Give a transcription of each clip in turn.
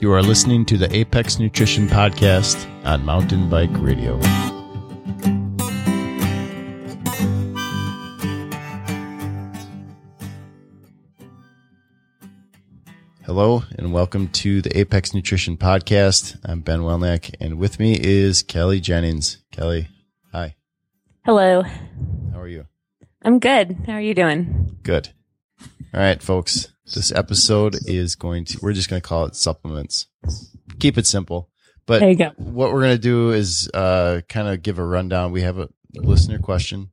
You are listening to the Apex Nutrition Podcast on Mountain Bike Radio. Hello and welcome to the Apex Nutrition Podcast. I'm Ben Welnak and with me is Kelli Jennings. Kelli, hi. Hello. How are you? I'm good. How are you doing? Good. All right, folks. This episode is going to, we're just going to call it supplements. Keep it simple. But There you go. what we're going to do is uh, kind of give a rundown. We have a listener question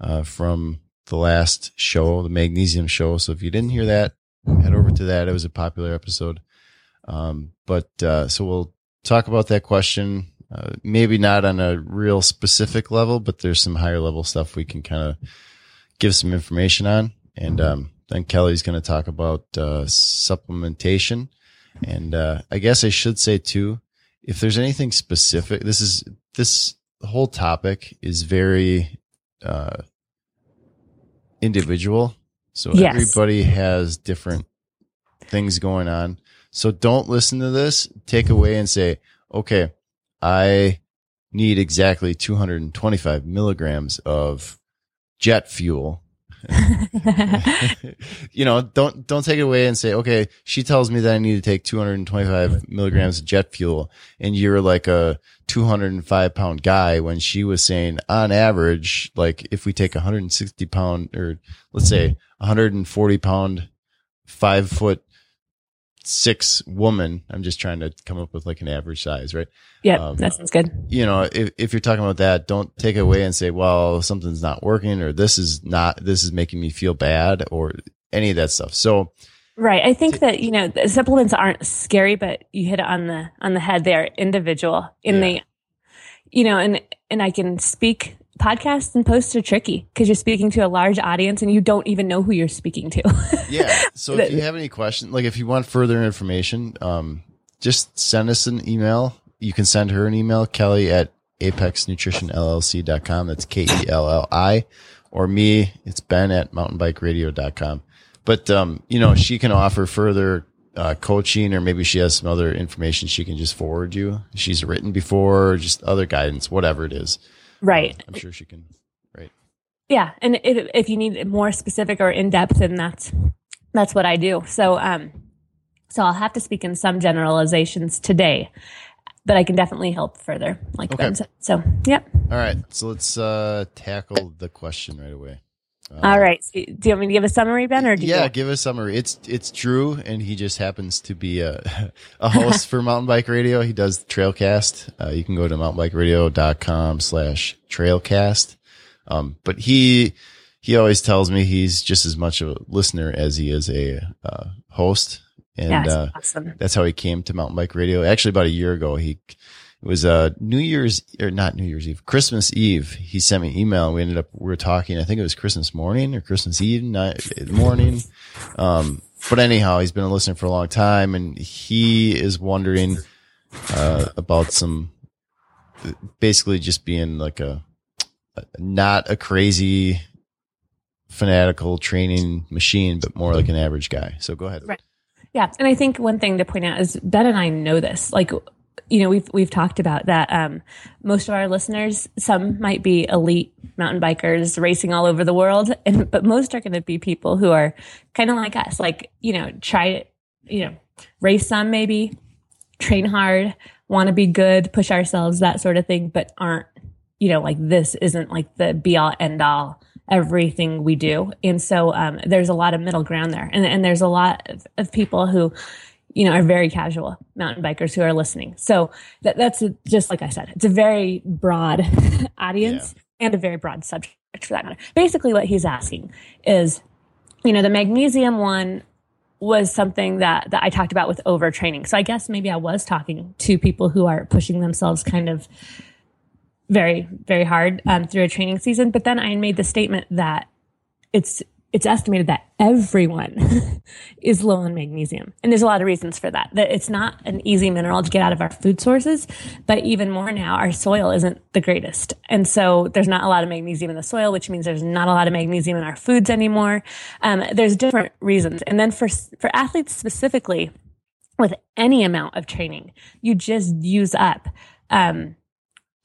uh, from the last show, the magnesium show. So if you didn't hear that, head over to that. It was a popular episode. Um, but uh, so we'll talk about that question. Uh, maybe not on a real specific level, but there's some higher level stuff we can kind of give some information on. And um, then Kelli's going to talk about uh, supplementation. And uh, I guess I should say too, if there's anything specific, this is this whole topic is very uh, individual. So Yes. everybody has different things going on. So don't listen to this. Take away and say, okay, I need exactly 225 milligrams of jet fuel you know, don't don't take it away and say, okay, she tells me that I need to take 225 mm-hmm. milligrams of jet fuel, and you're like a 205 pound guy when she was saying, on average, like if we take 160 pound or let's say 140 pound, five foot six woman, I'm just trying to come up with like an average size, right? Yeah, Um, that sounds good. you know, if, if you're talking about that, don't take it away and say, well, something's not working or this is not, this is making me feel bad or any of that stuff. So Right. I think that, you know, the supplements aren't scary, but you hit it on the on the head. They are individual in Yeah. the you know, and and I can speak podcasts and posts are tricky because you're speaking to a large audience and you don't even know who you're speaking to. yeah. So if you have any questions, like if you want further information, um, just send us an email. You can send her an email, Kelli at apexnutritionllc.com. That's K E L L I or me. It's Ben at mountainbikeradio.com. But, um, you know, she can offer further, uh, coaching or maybe she has some other information she can just forward you. She's written before, just other guidance, whatever it is. Right. I'm sure she can. Right. Yeah, and if if you need more specific or in depth, then that's that's what I do. So um, so I'll have to speak in some generalizations today, but I can definitely help further, like Okay. Ben said. So yep. All right. So let's, uh, tackle the question right away. All right. So, do you want me to give a summary, Ben, or do yeah, give a summary. It's it's Drew, and he just happens to be a a host for Mountain Bike Radio. He does Trailcast. Uh, you can go to mountainbikeradio.com slash trailcast. Um, but he he always tells me he's just as much a listener as he is a uh, host, and uh, awesome. that's how he came to Mountain Bike Radio. Actually, about a year ago, he it was uh New Year's or not New Year's Eve, Christmas Eve. He sent me an email. And we ended up we were talking. I think it was Christmas morning or Christmas Eve night morning. Um, but anyhow, he's been a listener for a long time, and he is wondering uh, about some basically just being like a, a not a crazy fanatical training machine, but more like an average guy. So go ahead. Right. Yeah, and I think one thing to point out is Ben and I know this. Like, you know, we've we've talked about that. Um, most of our listeners, some might be elite mountain bikers racing all over the world, and but most are going to be people who are kind of like us. Like, you know, try, you know, race some maybe, train hard, want to be good, push ourselves, that sort of thing, but aren't, you know, like this isn't like the be all end all everything we do. And so um, there's a lot of middle ground there. And, and there's a lot of, of people who, you know, are very casual mountain bikers who are listening. So that, that's a, just like I said, it's a very broad audience and a very broad subject for that matter. Basically, what he's asking is, you know, the magnesium one was something that, that I talked about with overtraining. So I guess maybe I was talking to people who are pushing themselves kind of very, very hard um, through a training season. But then I made the statement that it's it's estimated that everyone is low in magnesium. And there's a lot of reasons for that. That it's not an easy mineral to get out of our food sources, but even more now, our soil isn't the greatest. And so there's not a lot of magnesium in the soil, which means there's not a lot of magnesium in our foods anymore. Um, there's different reasons. And then for, for athletes specifically, with any amount of training, you just use up, um,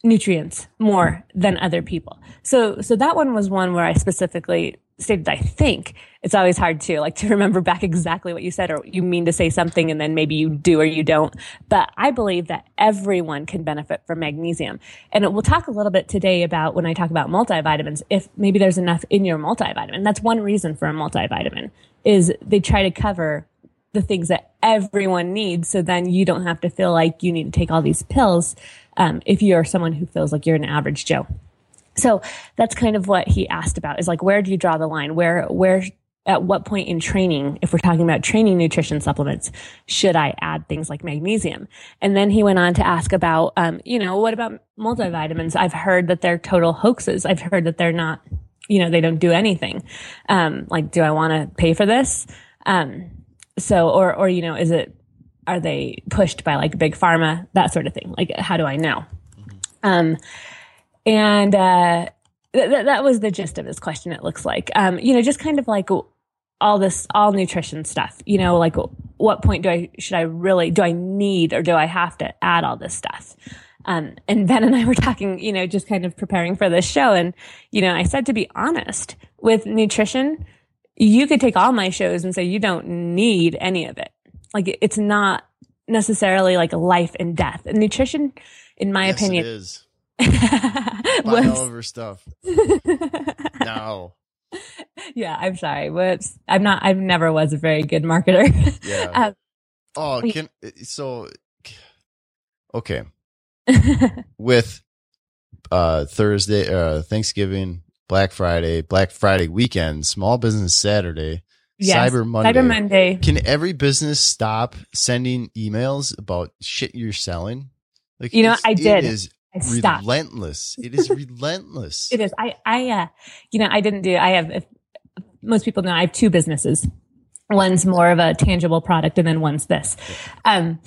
nutrients more than other people. So, so that one was one where I specifically stated, I think it's always hard to like to remember back exactly what you said or you mean to say something and then maybe you do or you don't. But I believe that everyone can benefit from magnesium. And we'll talk a little bit today about when I talk about multivitamins, if maybe there's enough in your multivitamin. That's one reason for a multivitamin is they try to cover the things that everyone needs. So then you don't have to feel like you need to take all these pills. Um, if you're someone who feels like you're an average Joe. So that's kind of what he asked about is like, where do you draw the line? Where, where, at what point in training, if we're talking about training nutrition supplements, should I add things like magnesium? And then he went on to ask about, um, you know, what about multivitamins? I've heard that they're total hoaxes. I've heard that they're not, you know, they don't do anything. Um, like, do I want to pay for this? Um, so, or, or, you know, is it, are they pushed by like big pharma, that sort of thing? Like, how do I know? Um, and uh, th- th- that was the gist of his question. It looks like, um, you know, just kind of like all this, all nutrition stuff. You know, like what point do I should I really do I need or do I have to add all this stuff? Um, and Ben and I were talking, you know, just kind of preparing for this show, and you know, I said to be honest with nutrition, you could take all my shows and say you don't need any of it. Like it's not necessarily like life and death. And nutrition, in my yes, opinion, it is. Buy all of her stuff. No. yeah, I'm sorry. Whoops. I'm not, I never was a very good marketer. Yeah. Um, oh, can so okay with uh Thursday, uh Thanksgiving, Black Friday, Black Friday weekend, Small Business Saturday, yes. Cyber Monday. Cyber Monday. Can every business stop sending emails about shit you're selling? Like You know, I did. It is I stopped. relentless. It is relentless. It is. I, I, uh, you know, I didn't do, I have, if, most people know I have two businesses. One's more of a tangible product and then one's this. Um,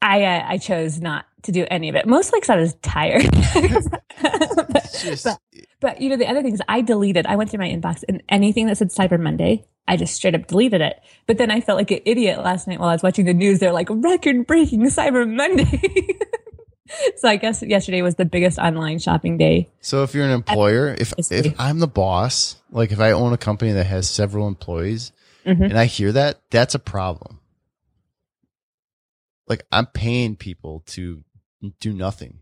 I, uh, I chose not to do any of it, mostly because I was tired. It's just but, but, you know, the other thing is I deleted, I went through my inbox and anything that said Cyber Monday, I just straight up deleted it. But then I felt like an idiot last night while I was watching the news. They're like record breaking Cyber Monday. so I guess yesterday was the biggest online shopping day. So if you're an employer, if if. I'm the boss, like if I own a company that has several employees Mhm. and I hear that, that's a problem. Like I'm paying people to do nothing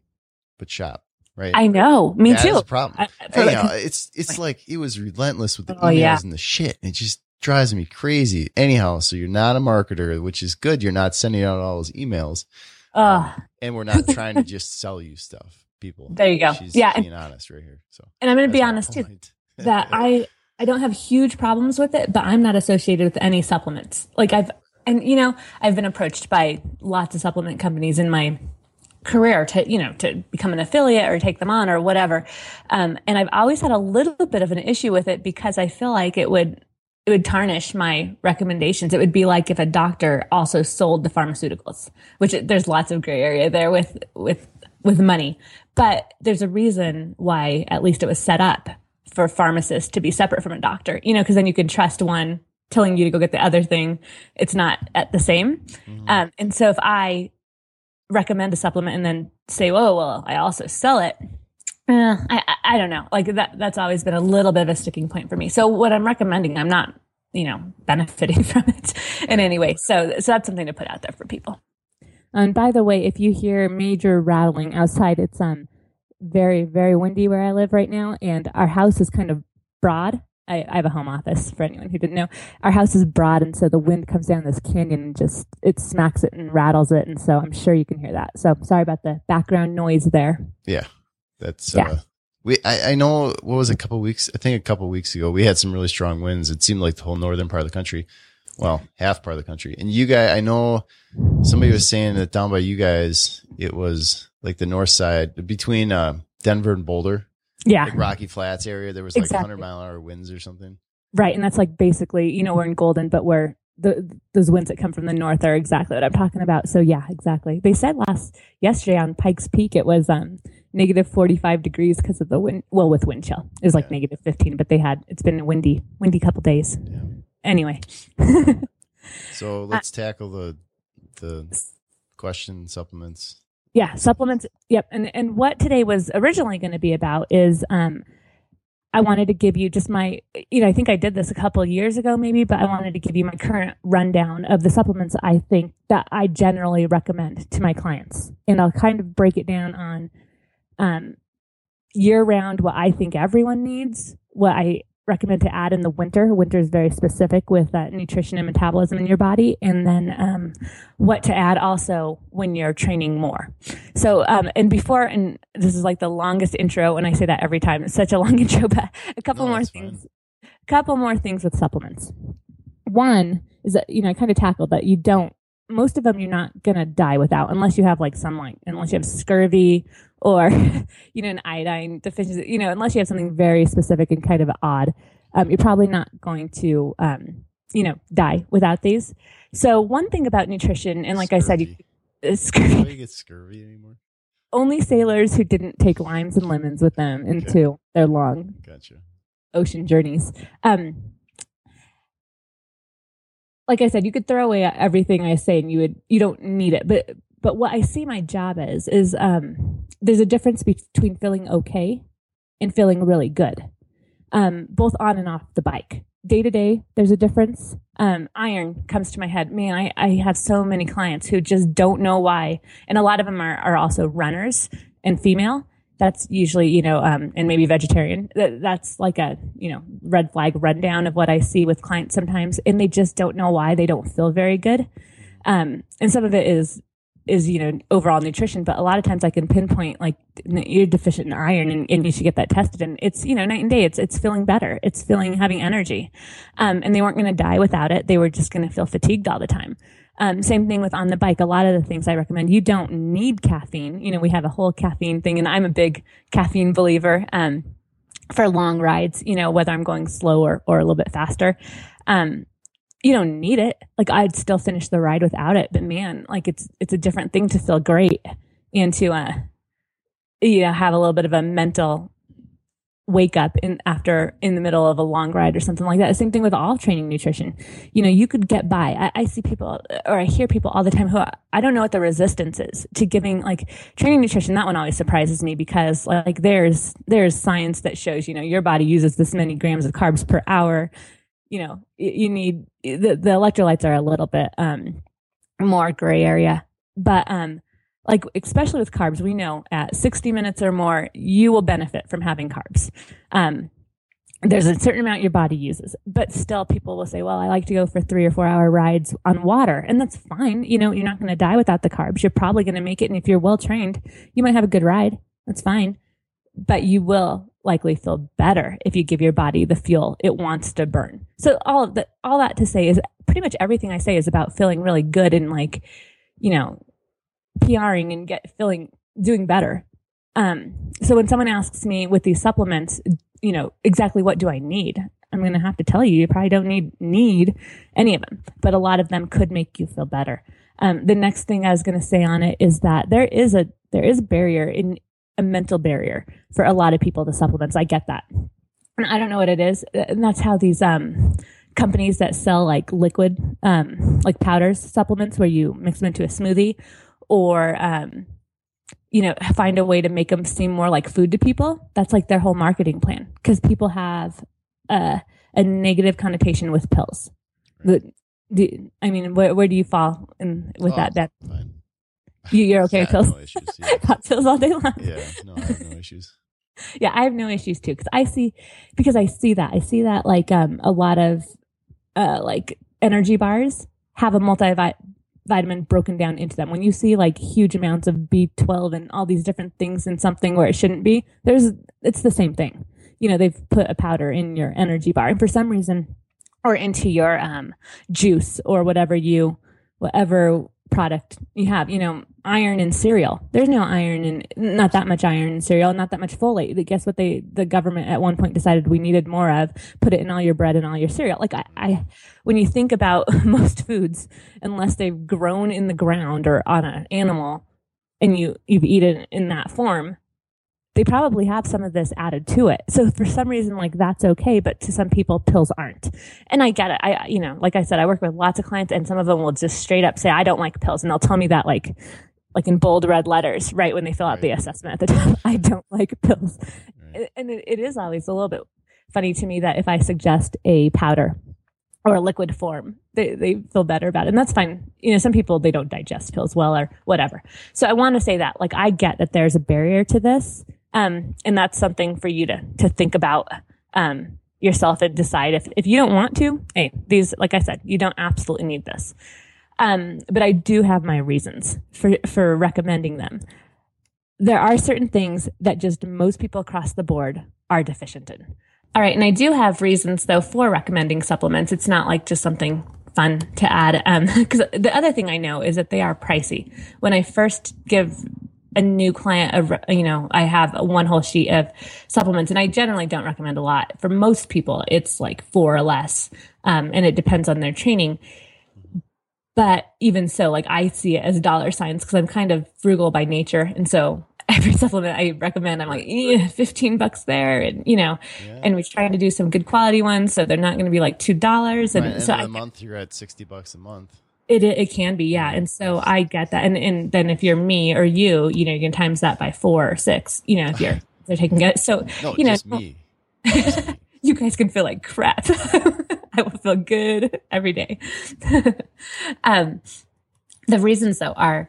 but shop, right? I know. Me That too. problem. I- for Anyhow, like- it's it's like it was relentless with the Oh, emails yeah. and the shit. It just drives me crazy. Anyhow, so you're not a marketer, which is good. You're not sending out all those emails, Ugh. and we're not trying to just sell you stuff. People, There you go. She's Yeah, and- being honest right here. So and I'm going to be honest too that I I don't have huge problems with it, but I'm not associated with any supplements. Like I've and you know I've been approached by lots of supplement companies in my career to you know to become an affiliate or take them on or whatever, um, and I've always had a little bit of an issue with it because I feel like it would it would tarnish my recommendations. It would be like if a doctor also sold the pharmaceuticals, which there's lots of gray area there with with with money. But there's a reason why at least it was set up for pharmacists to be separate from a doctor. You know, because then you can trust one telling you to go get the other thing. It's not at the same. Mhm. Um, and so if I recommend a supplement and then say, "Oh, well, I also sell it," uh, I, I I don't know. Like that that's always been a little bit of a sticking point for me. So what I'm recommending, I'm not you know benefiting from it in any way. So so that's something to put out there for people. And by the way, if you hear major rattling outside, it's um very very windy where I live right now, and our house is kind of broad. I, I have a home office for anyone who didn't know. Our house is broad, and so the wind comes down this canyon and just it smacks it and rattles it, and so I'm sure you can hear that. So sorry about the background noise there. Yeah, that's Yeah. uh we. I, I know. What was it, a couple weeks? I think a couple weeks ago we had some really strong winds. It seemed like the whole northern part of the country, well, half part of the country. And you guys, I know somebody was saying that down by you guys, it was like the north side between uh, Denver and Boulder, Yeah, like Rocky Flats area. There was like Exactly. 100 mile an hour winds or something. Right, and that's like basically, you know, we're in Golden, but we're the those winds that come from the north are exactly what I'm talking about. So yeah, exactly. They said last yesterday on Pikes Peak it was um negative 45 degrees because of the wind. Well, with wind chill, it was like Yeah. negative 15, but they had it's been a windy, windy couple days. Yeah. Anyway, So let's tackle the the question supplements. yeah, supplements. Yep, and and what today was originally going to be about is um. I wanted to give you just my, you know, I think I did this a couple of years ago, maybe, but I wanted to give you my current rundown of the supplements I think that I generally recommend to my clients. And I'll kind of break it down on um, year round what I think everyone needs, what I recommend to add in the winter. Winter is very specific with uh, nutrition and metabolism in your body, and then um, what to add also when you're training more. So, um, and before, and this is like the longest intro, and I say that every time. It's such a long intro, but a couple No, more things. A couple more things with supplements. One is that you know I kind of tackled that you don't. Most of them you're not gonna die without, unless you have like some like unless you have scurvy or you know an iodine deficiency. You know, unless you have something very specific and kind of odd, um, you're probably not going to um, you know die without these. So one thing about nutrition, and like I said, you, uh, scurvy you get scurvy anymore? only sailors who didn't take limes and lemons with them into their long Gotcha. ocean journeys. Um, like I said, you could throw away everything I say and you would you don't need it. But but what I see my job as is um, there's a difference between feeling okay and feeling really good, um, both on and off the bike. Day to day, there's a difference. Um, iron comes to my head. Man, I, I have so many clients who just don't know why, and a lot of them are, are also runners and female. That's usually, you know, um, and maybe vegetarian. That, that's like a, you know, red flag rundown of what I see with clients sometimes, and they just don't know why they don't feel very good. Um, and some of it is is you know overall nutrition but a lot of times i can pinpoint like you're deficient in iron and, and you should get that tested and it's you know night and day it's it's feeling better it's feeling having energy um, and they weren't going to die without it they were just going to feel fatigued all the time um, same thing with on the bike. A lot of the things i recommend you don't need caffeine. You know we have a whole caffeine thing and i'm a big caffeine believer um, for long rides you know whether i'm going slow or, or a little bit faster. Um, you don't need it. Like I'd still finish the ride without it, but man, like it's it's a different thing to feel great and to uh you know have a little bit of a mental wake up in after in the middle of a long ride or something like that. Same thing with all training nutrition. You know, you could get by. I, I see people or I hear people all the time who I don't know what the resistance is to giving like training nutrition. That one always surprises me because like there's there's science that shows you know your body uses this many grams of carbs per hour you know, you need the, the electrolytes are a little bit um, more gray area, but um, like especially with carbs, we know at 60 minutes or more, you will benefit from having carbs. Um, there's a certain amount your body uses, but still people will say, well, I like to go for three or four hour rides on water. And that's fine. You know, you're not going to die without the carbs. You're probably going to make it. And if you're well trained, you might have a good ride. That's fine. But you will likely feel better if you give your body the fuel it wants to burn. So all of all that to say is pretty much everything I say is about feeling really good and like, you know, PRing and get feeling doing better. Um, so when someone asks me with these supplements, you know, exactly what do I need? I'm going to have to tell you, you probably don't need need any of them, but a lot of them could make you feel better. Um, the next thing I was going to say on it is that there is a there is a barrier in a mental barrier for a lot of people to supplements. I get that, and I don't know what it is, and that's how these um companies that sell like liquid um like powders supplements where you mix them into a smoothie or um you know find a way to make them seem more like food to people that's like their whole marketing plan because people have a, a negative connotation with pills the, the, i mean where, where do you fall in with Oh, that that Fine. you, you're okay with pills No issues. Yeah. got pills all day long yeah. No, I have no issues. yeah i have no issues too because i see because i see that i see that like um a lot of uh like energy bars have a multivitamin broken down into them. When you see like huge amounts of b12 and all these different things in something where it shouldn't be there's it's the same thing. You know they've put a powder in your energy bar. And for some reason or into your um juice or whatever you whatever product you have. You know, iron in cereal. There's no iron in, not that much iron in cereal, not that much folate. Guess what they, the government at one point decided we needed more of? Put it in all your bread and all your cereal. Like I, I when you think about most foods, unless they've grown in the ground or on an animal, and you you've eaten in that form, they probably have some of this added to it. So for some reason, like that's okay, but to some people, pills aren't. And I get it. I, you know, like I said, I work with lots of clients and some of them will just straight up say, I don't like pills. And they'll tell me that like, like in bold red letters, right? When they fill out right. the assessment at the time, I don't like pills. Right. And it, it is always a little bit funny to me that if I suggest a powder or a liquid form, they, they feel better about it. And that's fine. You know, some people, they don't digest pills well or whatever. So I want to say that, like, I get that there's a barrier to this um, and that's something for you to, to think about, um, yourself and decide if, if you don't want to, hey, these, like I said, you don't absolutely need this. Um, but I do have my reasons for, for recommending them. There are certain things that just most people across the board are deficient in. All right. And I do have reasons though for recommending supplements. It's not like just something fun to add. Um, cause the other thing I know is that they are pricey. When I first give a new client, a, you know, I have one whole sheet of supplements and I generally don't recommend a lot. For most people, it's like four or less. Um, and it depends on their training. But even so, like I see it as dollar signs because I'm kind of frugal by nature. And so every supplement I recommend, I'm like, eh, 15 bucks there. And, you know, yeah. and we're trying to do some good quality ones. So they're not going to be like $2. And right, so a month, you're at 60 bucks a month. It it can be, yeah. And so I get that. And and then if you're me or you, you know, you can times that by four or six, you know, if you're they're taking it. So no, you know me. you guys can feel like crap. I will feel good every day. um the reasons though are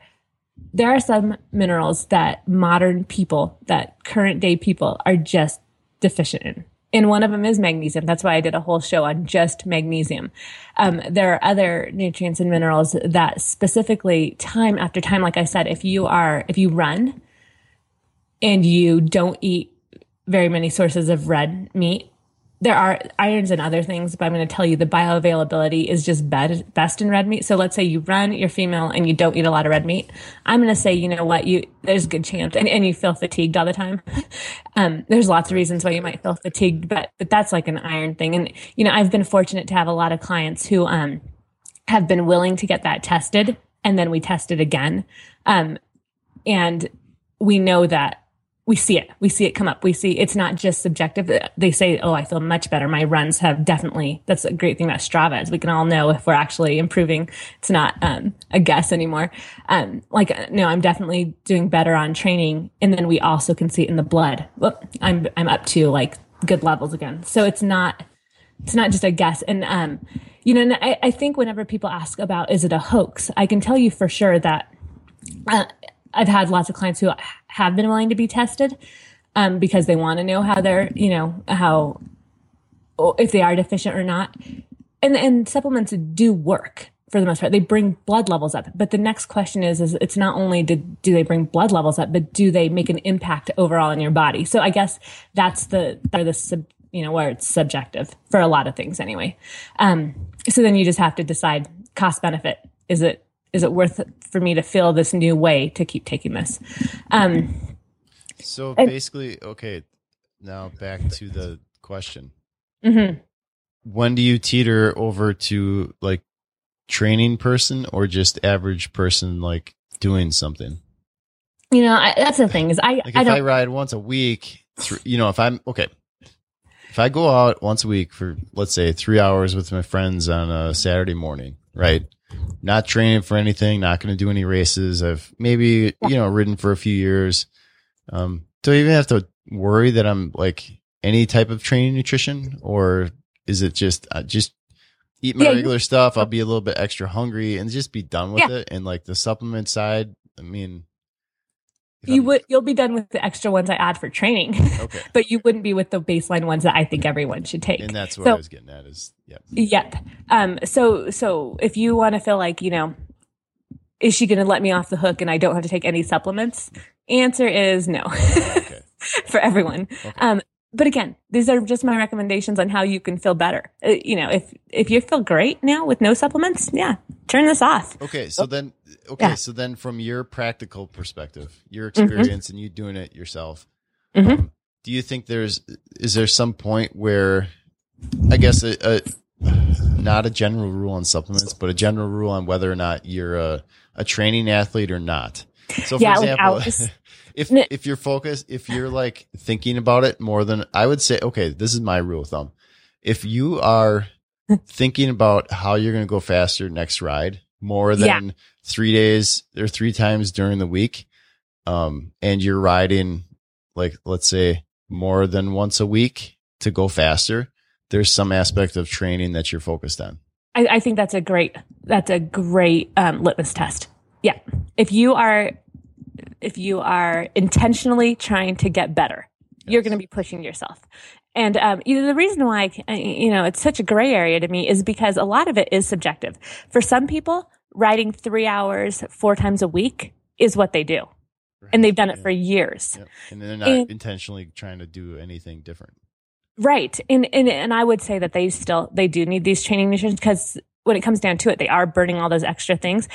there are some minerals that modern people, that current day people are just deficient in and one of them is magnesium. That's why I did a whole show on just magnesium. Um, there are other nutrients and minerals that specifically time after time, like I said, if you are, if you run and you don't eat very many sources of red meat, there are irons and other things, but I'm going to tell you the bioavailability is just best in red meat. So let's say you run, you're female, and you don't eat a lot of red meat. I'm going to say, you know what, you there's a good chance, and, and you feel fatigued all the time. um, there's lots of reasons why you might feel fatigued, but but that's like an iron thing. And you know, I've been fortunate to have a lot of clients who um have been willing to get that tested, and then we test it again, um, and we know that we see it. We see it come up. We see it's not just subjective. They say, "Oh, I feel much better. My runs have definitely." That's a great thing about Strava is we can all know if we're actually improving. It's not um, a guess anymore. Um, like, no, I'm definitely doing better on training, and then we also can see it in the blood. Well, I'm I'm up to like good levels again. So it's not it's not just a guess. And um, you know, I, I think whenever people ask about is it a hoax, I can tell you for sure that. Uh, I've had lots of clients who have been willing to be tested um, because they want to know how they're, you know, how if they are deficient or not. And and supplements do work for the most part. They bring blood levels up. But the next question is, is it's not only do, do they bring blood levels up, but do they make an impact overall in your body? So I guess that's the, the sub, you know, where it's subjective for a lot of things anyway. Um, so then you just have to decide cost benefit. Is it is it worth it for me to feel this new way to keep taking this? Um, so basically, okay, now back to the question. Mm-hmm. When do you teeter over to like training person or just average person like doing something? You know, I, that's the thing is I, like I if I ride once a week, you know, if I'm okay, if I go out once a week for let's say three hours with my friends on a Saturday morning, right? Not training for anything, not going to do any races. I've maybe, you know, ridden for a few years. Um, do I even have to worry that I'm like any type of training nutrition or is it just, uh, just eat my yeah, regular stuff? I'll be a little bit extra hungry and just be done with yeah. it. And like the supplement side, I mean, you I'm, would you'll be done with the extra ones I add for training. Okay. but you wouldn't be with the baseline ones that I think everyone should take. And that's what so, I was getting at is yep. Yep. Um so so if you want to feel like, you know, is she gonna let me off the hook and I don't have to take any supplements? Answer is no. Okay. for everyone. Okay. Um but again, these are just my recommendations on how you can feel better. Uh, you know, if if you feel great now with no supplements, yeah, turn this off. Okay, so then okay, Yeah. so then from your practical perspective, your Mm-hmm. experience and you doing it yourself, Mhm. um, do you think there's is there some point where I guess a, a not a general rule on supplements, but a general rule on whether or not you're a, a training athlete or not. So for Yeah, like example, hours. if No. if you're focused, if you're like thinking about it more than I would say, okay, this is my rule of thumb. If you are thinking about how you're going to go faster next ride more Yeah. than three days or three times during the week, um, and you're riding like let's say more than once a week to go faster, there's some aspect of training that you're focused on. I, I think that's a great that's a great um, litmus test. Yeah, if you are if you are intentionally trying to get better, you're going to be pushing yourself. And um, you know the reason why you know it's such a gray area to me is because a lot of it is subjective. For some people, riding three hours four times a week is what they do, and they've done it Yeah. for years. Yep. And they're not And- intentionally trying to do anything different. Right. And, and, and I would say that they still, they do need these training nutrients because when it comes down to it, they are burning all those extra things,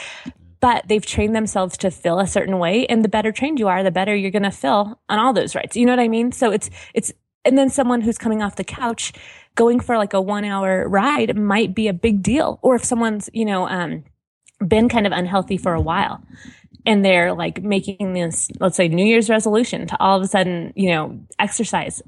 but they've trained themselves to feel a certain way. And the better trained you are, the better you're going to feel on all those rights. You know what I mean? So it's, it's, and then someone who's coming off the couch going for like a one hour ride might be a big deal. Or if someone's, you know, um, been kind of unhealthy for a while and they're like making this, let's say New Year's resolution to all of a sudden, you know, exercise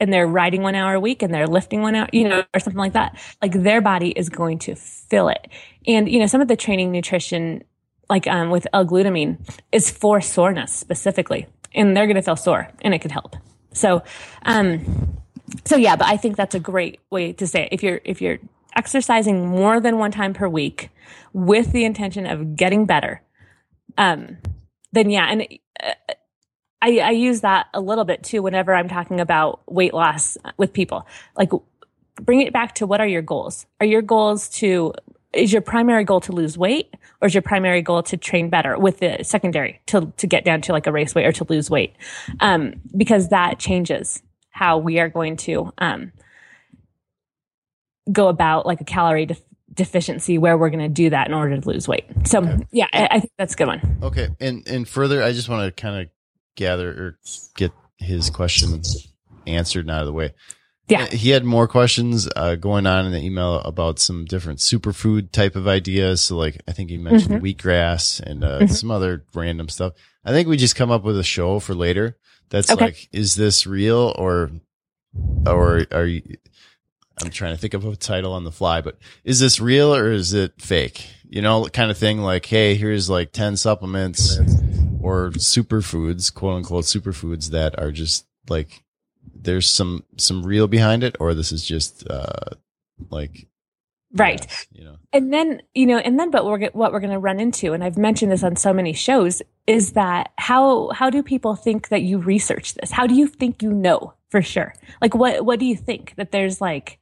and they're riding one hour a week and they're lifting one hour, you know, or something like that, like their body is going to feel it. And, you know, some of the training nutrition, like um, with L-glutamine, is for soreness specifically. And they're going to feel sore and it could help. So, um, so yeah, but I think that's a great way to say it. If you're, if you're exercising more than one time per week with the intention of getting better, um, then yeah. And uh, I, I use that a little bit too whenever I'm talking about weight loss with people. Like, bring it back to what are your goals? Are your goals to, is your primary goal to lose weight or is your primary goal to train better with the secondary to, to get down to like a race weight or to lose weight? Um, because that changes how we are going to, um, go about like a calorie def- deficiency where we're going to do that in order to lose weight. So yeah, I, I think that's a good one. Okay, and and further, I just want to kind of gather or get his question answered and out of the way. Yeah. he had more questions uh, going on in the email about some different superfood type of ideas. So, like, I think he mentioned wheatgrass and uh, Mhm. some other random stuff. I think we just come up with a show for later. That's Okay. like, is this real or or are you? I'm trying to think of a title on the fly, but is this real or is it fake? You know, kind of thing like, hey, here's like 10 supplements or superfoods, quote unquote superfoods that are just like, there's some, some real behind it, or this is just, uh, like, Right. yes, you know, And then, you know, and then, but we're, what we're going to run into, and I've mentioned this on so many shows, is that how, how do people think that you research this? How do you think you know for sure? Like, what, what do you think that there's like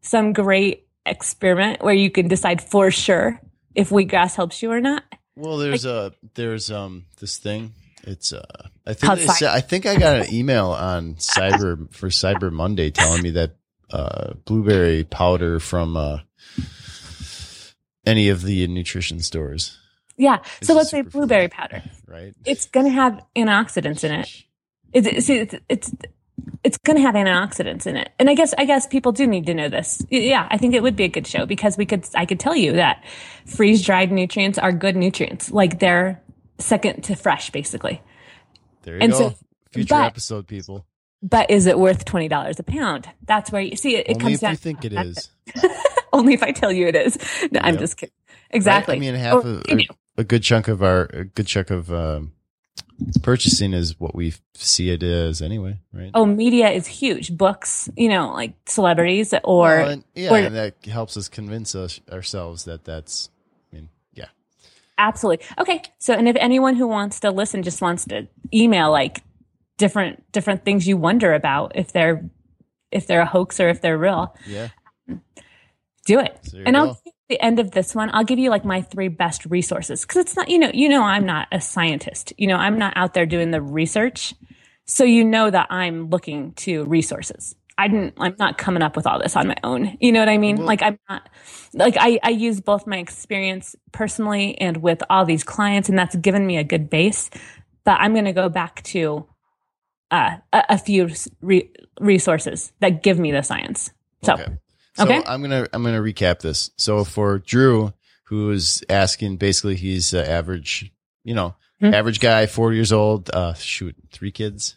some great experiment where you can decide for sure if wheatgrass helps you or not? Well, there's a there's um this thing. It's uh I think they said, I think I got an email on Cyber for Cyber Monday telling me that uh blueberry powder from uh any of the nutrition stores. Yeah. So let's say blueberry powder. right? It's going to have antioxidants in it. It's, see, it's, it's, it's going to have antioxidants in it. And I guess, I guess people do need to know this. Yeah. I think it would be a good show because we could, I could tell you that freeze dried nutrients are good nutrients. Like they're second to fresh, basically. There you and go. so- Future but- episode, people. But is it worth $20 a pound? That's where you see it. It Only comes if down you think it is. only if I tell you it is. No, I'm just kidding. Exactly. Right? I mean, half Or, of a, a good chunk of our a good chunk of um, purchasing is what we see it as anyway, right? oh, media is huge. Books, you know, like celebrities or Well, and- yeah, or- and that helps us convince us ourselves that that's. I mean, yeah. Absolutely. Okay. So, and if anyone who wants to listen just wants to email like different different things you wonder about if they're if they're a hoax or if they're real, Yeah. do it. So and I'll the end of this one, I'll give you like my three best resources because it's not you know you know I'm not a scientist. You know I'm not out there doing the research, so you know that I'm looking to resources. I didn't, I'm not coming up with all this on my own. You know what I mean? Well, like I'm not, like I, I use both my experience personally and with all these clients and that's given me a good base, but I'm going to go back to uh, a, a, few re- resources that give me the science. So, okay. So okay. I'm going to, I'm to recap this. So for Drew, who is asking, basically he's uh, average, you know, mm-hmm. average guy, 40 years old, uh, shoot, three kids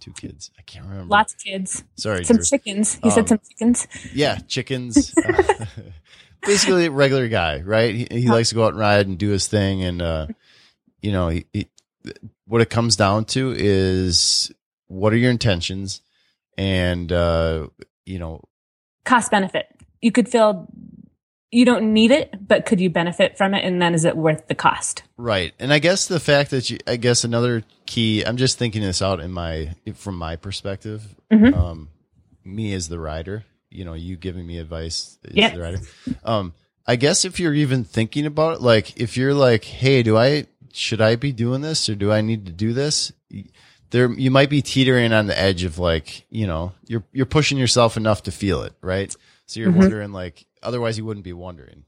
two kids. I can't remember. Lots of kids. Sorry, some chickens. He um, said some chickens. Yeah, chickens. uh, basically, a regular guy, right? He, he likes to go out and ride and do his thing, and uh, you know, he, he, what it comes down to is what are your intentions, and uh, you know, cost benefit. You could feel you don't need it, but could you benefit from it? And then is it worth the cost? Right. And I guess the fact that you, I guess another key, I'm just thinking this out in my, from my perspective, mm-hmm. um, me as the rider, you know, you giving me advice as yeah. the rider. Um, I guess if you're even thinking about it, like if you're like, Hey, do I, should I be doing this or do I need to do this? There, you might be teetering on the edge of like, you know, you're, you're pushing yourself enough to feel it, right? So you're mm-hmm. wondering like, otherwise you wouldn't be wondering.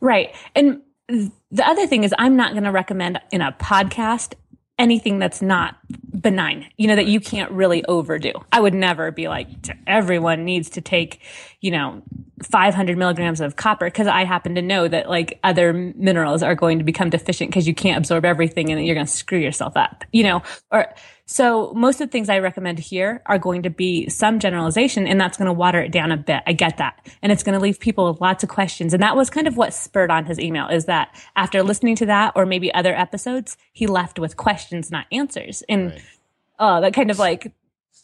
Right. And the other thing is I'm not going to recommend in a podcast anything that's not benign, you know, that you can't really overdo. I would never be like, everyone needs to take, you know, 500 milligrams of copper because I happen to know that like other minerals are going to become deficient because you can't absorb everything and you're going to screw yourself up, you know, or so most of the things I recommend here are going to be some generalization and that's going to water it down a bit. I get that. And it's going to leave people with lots of questions. And that was kind of what spurred on his email is that after listening to that or maybe other episodes, he left with questions, not answers. And, right. uh, that kind of like,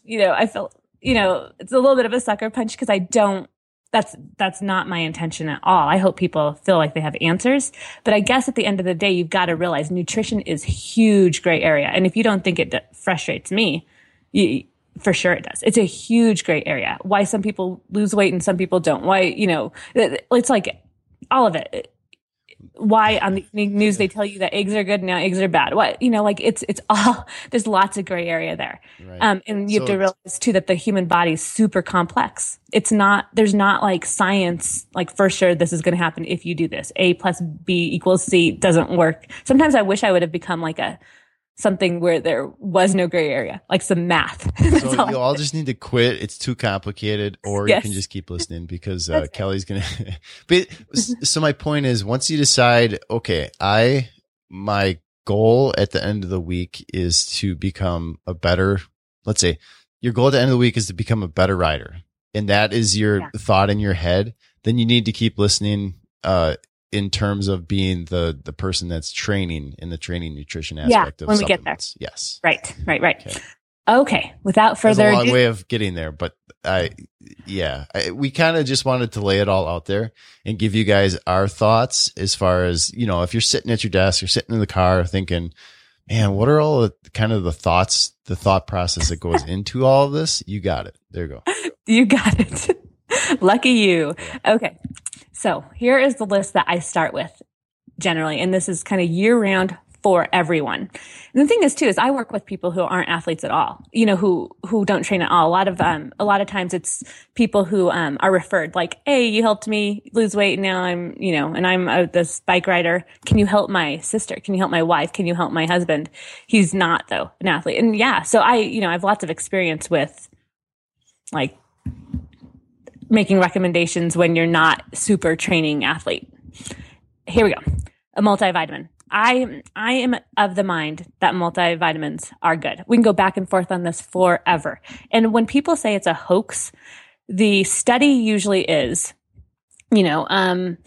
you know, I felt, you know, it's a little bit of a sucker punch because I don't that's that's not my intention at all. I hope people feel like they have answers, but I guess at the end of the day, you've got to realize nutrition is huge gray area, and if you don't think it frustrates me, you, for sure it does. It's a huge gray area. Why some people lose weight and some people don't. Why you know it's like all of it why on the news they tell you that eggs are good now eggs are bad. What you know like it's it's all there's lots of gray area there. Right. um, and you so have to realize too that the human body is super complex. It's not there's not like science like for sure this is going to happen if you do this. A plus b equals c doesn't work. Sometimes i wish i would have become like a something where there was no gray area, like some math. so all you all just need to quit. It's too complicated, or yes. you can just keep listening because uh, Kelli's gonna. but so my point is, once you decide, okay, I my goal at the end of the week is to become a better. Let's say your goal at the end of the week is to become a better rider, and that is your yeah. thought in your head. Then you need to keep listening uh, in terms of being the the person that's training in the training nutrition aspect yeah, of when we get there. Yes. Right. Right. Right. Okay. okay. Without further a long ado- way of getting there, but I, yeah, I, we kind of just wanted to lay it all out there and give you guys our thoughts as far as you know. If you're sitting at your desk, you're sitting in the car thinking, "Man, what are all the kind of the thoughts, the thought process that goes into all of this?" You got it. There you go. You got it. Lucky you. Okay. So here is the list that I start with generally. And this is kind of year round for everyone. And the thing is too, is I work with people who aren't athletes at all, you know, who, who don't train at all. A lot of, um, a lot of times it's people who, um, are referred like, Hey, you helped me lose weight. And now I'm, you know, and I'm a, this bike rider. Can you help my sister? Can you help my wife? Can you help my husband? He's not though an athlete. And yeah, so I, you know, I have lots of experience with like making recommendations when you're not super training athlete. Here we go. A multivitamin. I I am of the mind that multivitamins are good. We can go back and forth on this forever. And when people say it's a hoax, the study usually is, you know, um,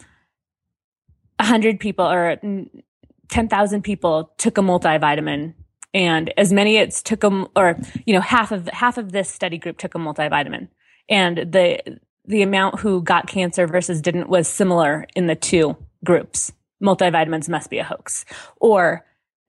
hundred people or ten thousand people took a multivitamin, and as many as took them, or you know, half of half of this study group took a multivitamin, and the the amount who got cancer versus didn't was similar in the two groups. Multivitamins must be a hoax. Or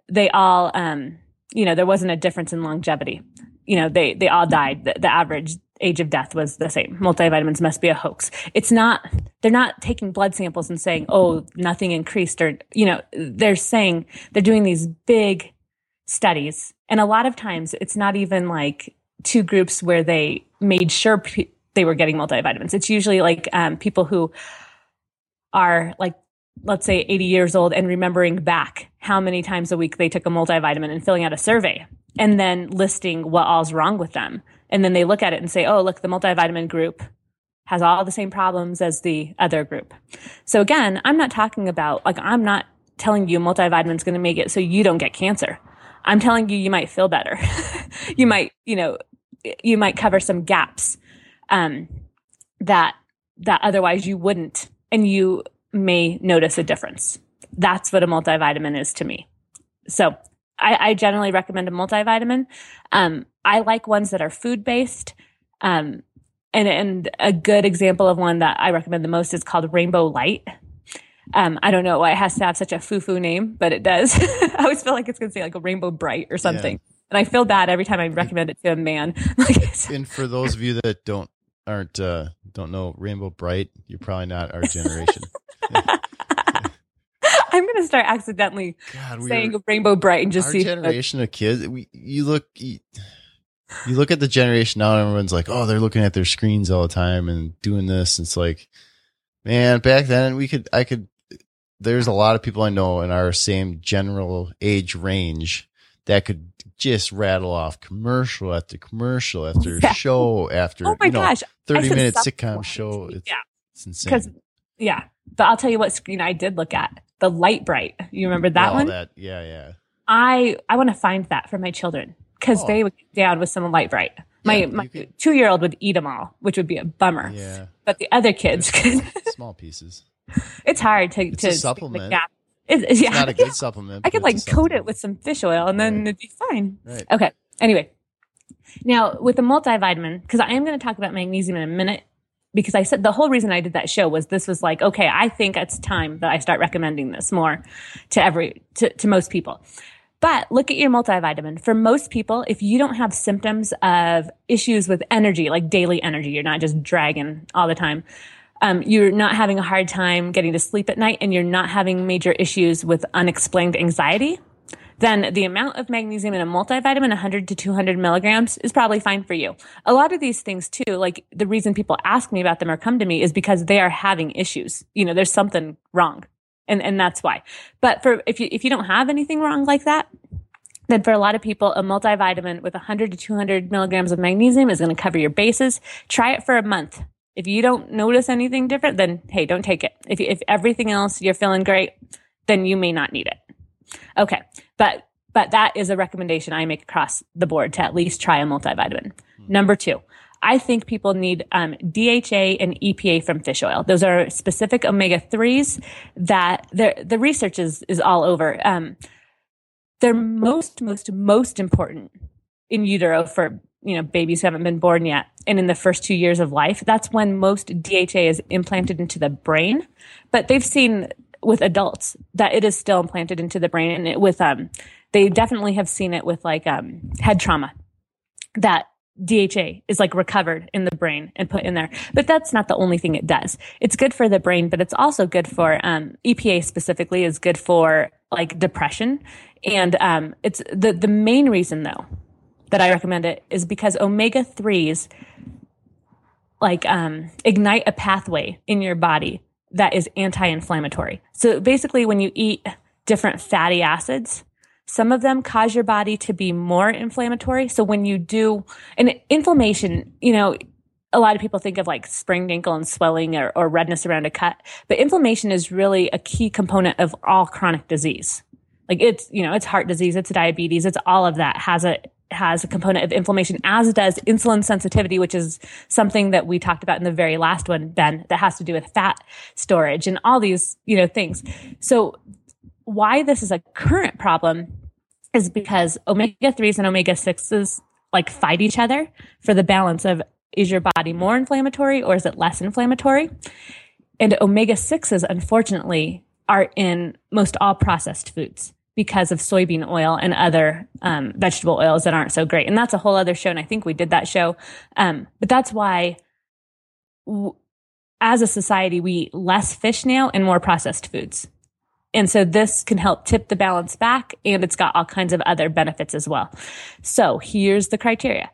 they all, um, you know, there wasn't a difference in longevity. You know, they, they all died. The, the average age of death was the same. Multivitamins must be a hoax. It's not, they're not taking blood samples and saying, oh, nothing increased or, you know, they're saying they're doing these big studies. And a lot of times it's not even like two groups where they made sure they were getting multivitamins. It's usually like um, people who are like, let's say 80 years old and remembering back how many times a week they took a multivitamin and filling out a survey and then listing what all's wrong with them. And then they look at it and say, oh, look, the multivitamin group has all the same problems as the other group. So again, I'm not talking about like, I'm not telling you multivitamin is going to make it so you don't get cancer. I'm telling you, you might feel better. you might, you know, you might cover some gaps, um, that, that otherwise you wouldn't. And you may notice a difference. That's what a multivitamin is to me. So I, I generally recommend a multivitamin. Um, I like ones that are food based. Um, and, and a good example of one that I recommend the most is called Rainbow Light. Um, I don't know why it has to have such a foo-foo name, but it does. I always feel like it's going to say like a Rainbow Brite or something. Yeah. And I feel bad every time I recommend it to a man. and for those of you that don't aren't uh, don't know Rainbow Brite, you're probably not our generation. I'm to start accidentally God, saying were, Rainbow Brite and just our see generation of kids. We you look. You, you look at the generation now, and everyone's like, "Oh, they're looking at their screens all the time and doing this." It's like, man, back then we could, I could. There's a lot of people I know in our same general age range that could just rattle off commercial after commercial after yeah. show after oh my you know, gosh. 30 minute sitcom show it's, yeah. it's insane. Because yeah. But i'll tell you what screen i did look at. The Lite-Brite. you remember that oh, one? that yeah yeah. I i want to find that for my children. Because oh. they would get down with some Lite-Brite. my, yeah, my could, two year old would eat them all which would be a bummer. Yeah. But the other kids small pieces. It's hard to it's to supplement. it's, it's yeah. not a good supplement. I could like coat it with some fish oil and then right. it'd be fine. Right. Okay. Anyway, now with the multivitamin, because I am going to talk about magnesium in a minute, because I said the whole reason I did that show was this was like, okay, I think it's time that I start recommending this more to every, to, to most people. But look at your multivitamin. For most people, if you don't have symptoms of issues with energy, like daily energy, you're not just dragging all the time, um, you're not having a hard time getting to sleep at night and you're not having major issues with unexplained anxiety, then the amount of magnesium in a multivitamin, 100 to 200 milligrams, is probably fine for you. A lot of these things too, like the reason people ask me about them or come to me is because they are having issues. You know, there's something wrong. And, and that's why. But for, if you, if you don't have anything wrong like that, then for a lot of people, a multivitamin with 100 to 200 milligrams of magnesium is going to cover your bases. Try it for a month. If you don't notice anything different, then hey, don't take it. If, if everything else you're feeling great, then you may not need it. Okay. But, but that is a recommendation I make across the board to at least try a multivitamin. Mm-hmm. Number two, I think people need um, DHA and EPA from fish oil. Those are specific omega threes that the research is is all over. Um, they're most most most important in utero for you know, babies haven't been born yet and in the first two years of life, that's when most DHA is implanted into the brain. But they've seen with adults that it is still implanted into the brain and it, with, um, they definitely have seen it with like, um, head trauma that DHA is like recovered in the brain and put in there. But that's not the only thing it does. It's good for the brain, but it's also good for, um, EPA specifically is good for like depression. And, um, it's the, the main reason though that I recommend it is because omega 3s like um, ignite a pathway in your body that is anti-inflammatory. So basically when you eat different fatty acids, some of them cause your body to be more inflammatory. So when you do and inflammation, you know, a lot of people think of like sprained ankle and swelling or, or redness around a cut, but inflammation is really a key component of all chronic disease. Like it's, you know, it's heart disease, it's diabetes, it's all of that has a has a component of inflammation, as does insulin sensitivity, which is something that we talked about in the very last one, Ben, that has to do with fat storage and all these, you know, things. So why this is a current problem is because omega 3s and omega 6s like fight each other for the balance of is your body more inflammatory or is it less inflammatory? And omega 6s, unfortunately, are in most all processed foods because of soybean oil and other um, vegetable oils that aren't so great. And that's a whole other show. And I think we did that show. Um, but that's why, w- as a society, we eat less fish now and more processed foods. And so this can help tip the balance back and it's got all kinds of other benefits as well. So here's the criteria.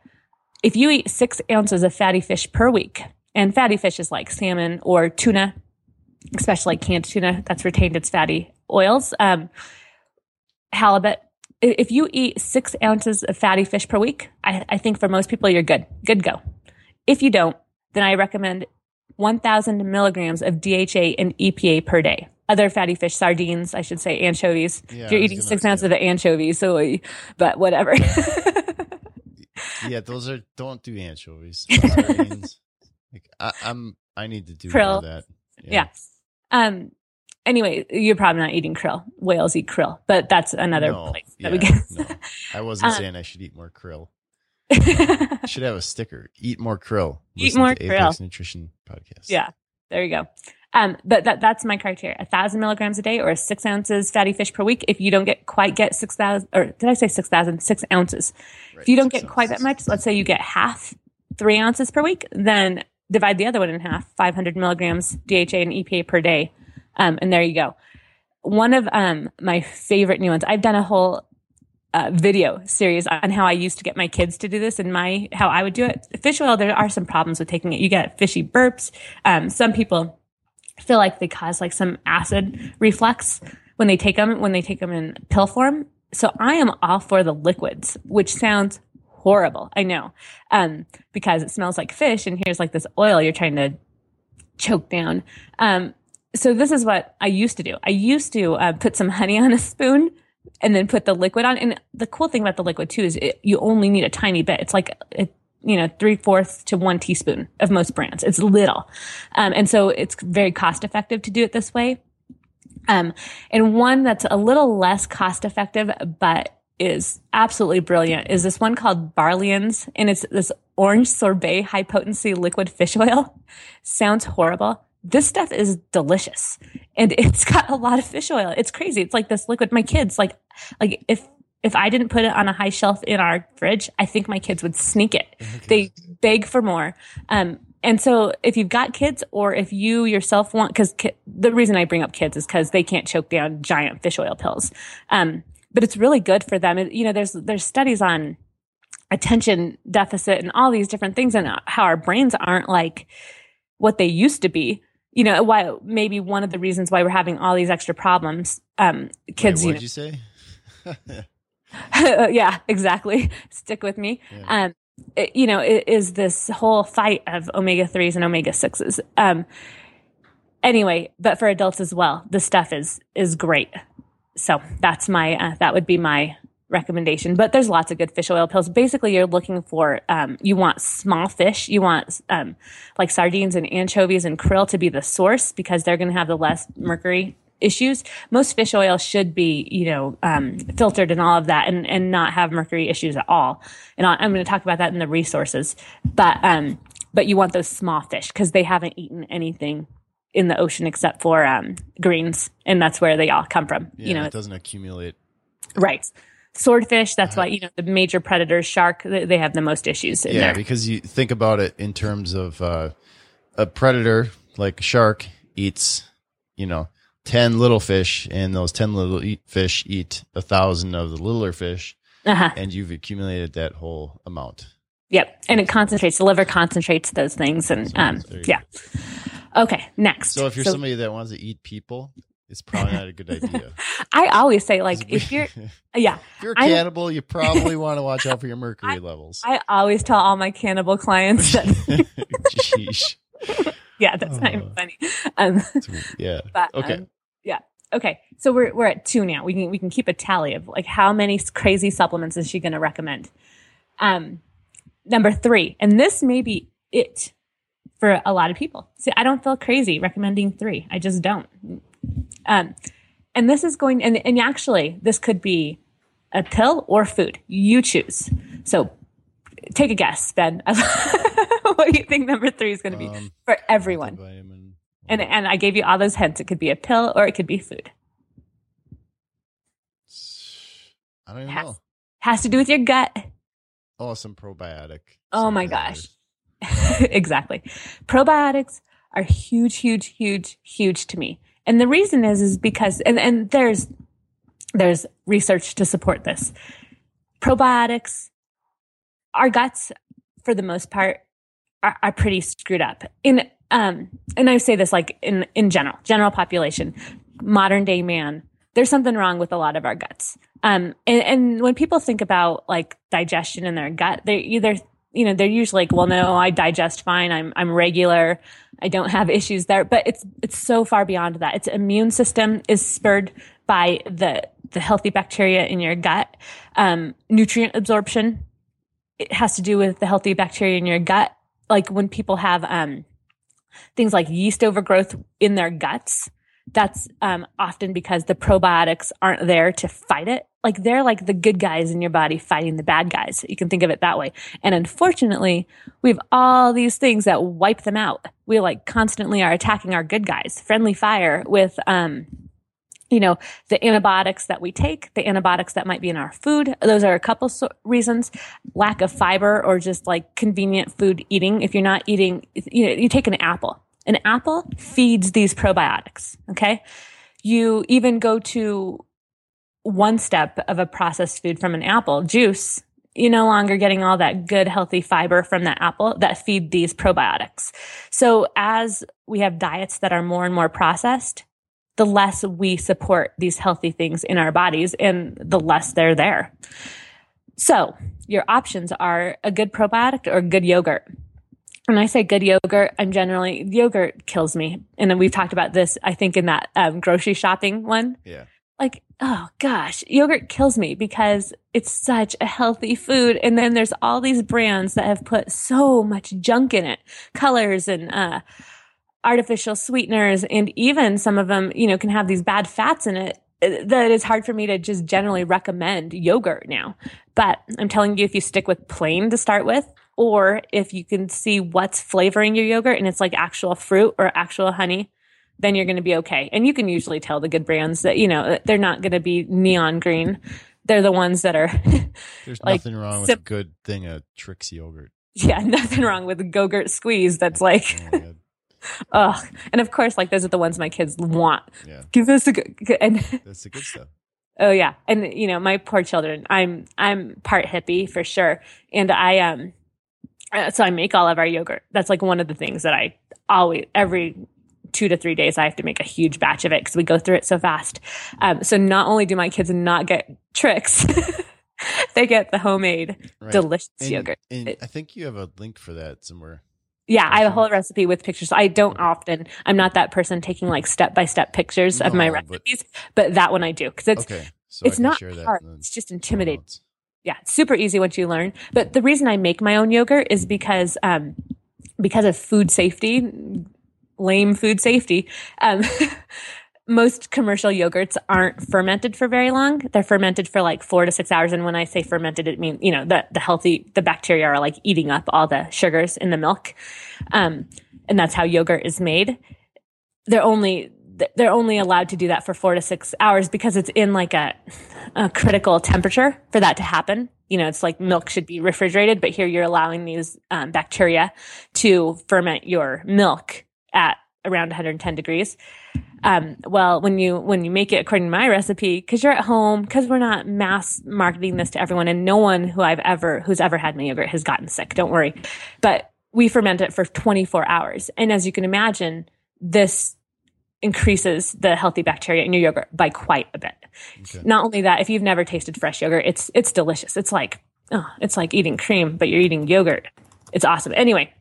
if you eat six ounces of fatty fish per week, and fatty fish is like salmon or tuna, especially canned tuna that's retained its fatty oils, um, halibut. If you eat six ounces of fatty fish per week, I, I think for most people you're good, good go. If you don't, then I recommend 1,000 milligrams of DHA and EPA per day. Other fatty fish, sardines, I should say, anchovies. Yeah, you're eating six ounces of anchovies, so, but whatever. Yeah, those are don't do anchovies. Sardines. like I, I'm I need to do more Krill. of that. yeah. Um. Anyway, you're probably not eating krill. Whales eat krill, but that's another No, place yeah, that we get. no. I wasn't Um, saying I should eat more krill. I should have a sticker. Eat more krill. Eat more to Apex krill. Nutrition podcast. yeah, there you go. Um, but that that's my criteria: a thousand milligrams a day or six ounces fatty fish per week. If you don't get quite get six thousand, or did I say six thousand? Six ounces. if you don't get quite that much, let's say you get half, three ounces per week, then divide the other one in half, 500 milligrams DHA and EPA per day. Um, and there you go. One of um, my favorite new ones, I've done a whole uh, video series on how I used to get my kids to do this and my how I would do it. Fish oil, there are some problems with taking it. You get fishy burps. Um, some people feel like they cause like some acid reflux when they take them when they take them in pill form. So I am all for the liquids, which sounds horrible. I know, um, because it smells like fish, and here's like this oil you're trying to choke down. Um, so this is what I used to do. I used to uh, put some honey on a spoon and then put the liquid on. And the cool thing about the liquid too is it, you only need a tiny bit. It's like it, you know three fourths to one teaspoon of most brands. It's little, um, and so it's very cost effective to do it this way. Um, and one that's a little less cost effective, but is absolutely brilliant is this one called Barlean's, and it's this orange sorbet high potency liquid fish oil. Sounds horrible. This stuff is delicious, and it's got a lot of fish oil. It's crazy. It's like this liquid. My kids like, like if if I didn't put it on a high shelf in our fridge, I think my kids would sneak it. They beg for more. Um, and so if you've got kids or if you yourself want, cause ki- the reason I bring up kids is cause they can't choke down giant fish oil pills. Um, but it's really good for them. It, you know, there's, there's studies on attention deficit and all these different things and how our brains aren't like what they used to be. You know, why maybe one of the reasons why we're having all these extra problems. Um, kids, Wait, you what did you say? yeah, exactly. Stick with me. Yeah. Um, it- you know, it is this whole fight of omega threes and omega sixes. Um, anyway, but for adults as well, the stuff is is great. So that's my uh, that would be my recommendation. But there's lots of good fish oil pills. Basically, you're looking for um, you want small fish. You want um, like sardines and anchovies and krill to be the source because they're going to have the less mercury issues. Most fish oil should be, you know, um, filtered and all of that and, and not have mercury issues at all. And I'm going to talk about that in the resources. But, um, but you want those small fish because they haven't eaten anything in the ocean except for, um, greens. And that's where they all come from, Yeah, you know, it doesn't accumulate. right. Swordfish, that's why, you know, the major predators, shark, they, have the most issues in Yeah, there. because you think about it in terms of uh, a predator like a shark eats, you know, ten little fish, and those ten little eat fish eat a thousand of the littler fish, Uh-huh. and you've accumulated that whole amount. Yep. And it concentrates, the liver concentrates those things. And, um, yeah. Okay. Next. So if you're somebody that wants to eat people, it's probably not a good idea. I always say, like, if you're, yeah, if you're a I- cannibal, you probably want to watch out for your mercury levels. I always tell all my cannibal clients that, Sheesh. yeah, that's not even Oh. funny. Um, Yeah. but, Okay. um, yeah. Okay. So we're, we're at two now. We can, we can keep a tally of like how many crazy supplements is she going to recommend? Um, number three, and this may be it for a lot of people. See, I don't feel crazy recommending three. I just don't. Um, and this is going, and, and actually, this could be a pill or food. You choose. So take a guess, Ben. what do you think number three is going to be Um, for everyone? Vitamin. And, and I gave you all those hints. It could be a pill or it could be food. I don't even Has- know. Has to do with your gut. Oh, some probiotic. Oh my gosh. exactly. Probiotics are huge, huge, huge, huge to me. And the reason is, is because, and, and there's, there's research to support this. Probiotics, our guts for the most part, are, are pretty screwed up. In um, and I say this like in in general, general population, modern day man, there's something wrong with a lot of our guts. Um, and, and when people think about like digestion in their gut, they either you know they're usually like, well, no, I digest fine. I'm I'm regular. I don't have issues there. But it's it's so far beyond that. Its immune system is spurred by the the healthy bacteria in your gut. Um, nutrient absorption it has to do with the healthy bacteria in your gut. Like when people have um, things like yeast overgrowth in their guts, that's um, often because the probiotics aren't there to fight it. Like they're like the good guys in your body fighting the bad guys. You can think of it that way. And unfortunately, we have all these things that wipe them out. We like constantly are attacking our good guys. Friendly fire with, um, you know, the antibiotics that we take, the antibiotics that might be in our food. Those are a couple so- reasons. Lack of fiber or just like convenient food eating. If you're not eating, you know, you take an apple. An apple feeds these probiotics. Okay. You even go to one step of a processed food from an apple juice. You're no longer getting all that good, healthy fiber from that apple that feed these probiotics. So as we have diets that are more and more processed, the less we support these healthy things in our bodies and the less they're there. So your options are a good probiotic or good yogurt. When I say good yogurt, I'm generally yogurt kills me. And then we've talked about this, I think, in that um, grocery shopping one. Yeah. Like, oh gosh, yogurt kills me because it's such a healthy food. And then there's all these brands that have put so much junk in it, colors and uh, artificial sweeteners, and even some of them, you know, can have these bad fats in it uh, that it's hard for me to just generally recommend yogurt now. But I'm telling you, if you stick with plain to start with, or if you can see what's flavoring your yogurt and it's like actual fruit or actual honey, then you're going to be okay. And you can usually tell the good brands that, you know, they're not going to be neon green. They're the ones that are. There's like, nothing wrong with sim- a good thing of Trix yogurt. Yeah, nothing wrong with the Go-Gurt squeeze. That's like, Oh ugh. And of course, like those are the ones my kids want. Yeah. Give us a good, and That's the good stuff. Oh yeah. And you know, my poor children, I'm I'm part hippie for sure. And I um so I make all of our yogurt. That's like one of the things that I always every 2 to 3 days I have to make a huge batch of it cuz we go through it so fast. Um so not only do my kids not get Trix, they get the homemade Right. delicious And, yogurt. and I think you have a link for that somewhere. Yeah, I have a whole recipe with pictures. I don't often. I'm not that person taking like step by step pictures of my No, but- recipes, but that one I do because it's Okay. So it's not hard. It's just intimidating. Yeah, super easy once you learn. But the reason I make my own yogurt is because um because of food safety, lame food safety. Um most commercial yogurts aren't fermented for very long. They're fermented for like 4 to 6 hours and when I say fermented it means, you know, the the healthy the bacteria are like eating up all the sugars in the milk. Um and that's how yogurt is made. They're only they're only allowed to do that for 4 to 6 hours because it's in like a a critical temperature for that to happen. You know, it's like milk should be refrigerated, but here you're allowing these um, bacteria to ferment your milk at around 110 degrees. Um, well, when you when you make it according to my recipe, because you're at home, because we're not mass marketing this to everyone, and no one who I've ever who's ever had my yogurt has gotten sick. Don't worry, but we ferment it for 24 hours, and as you can imagine, this increases the healthy bacteria in your yogurt by quite a bit. Okay. Not only that, if you've never tasted fresh yogurt, it's it's delicious. It's like oh, it's like eating cream, but you're eating yogurt. It's awesome. Anyway,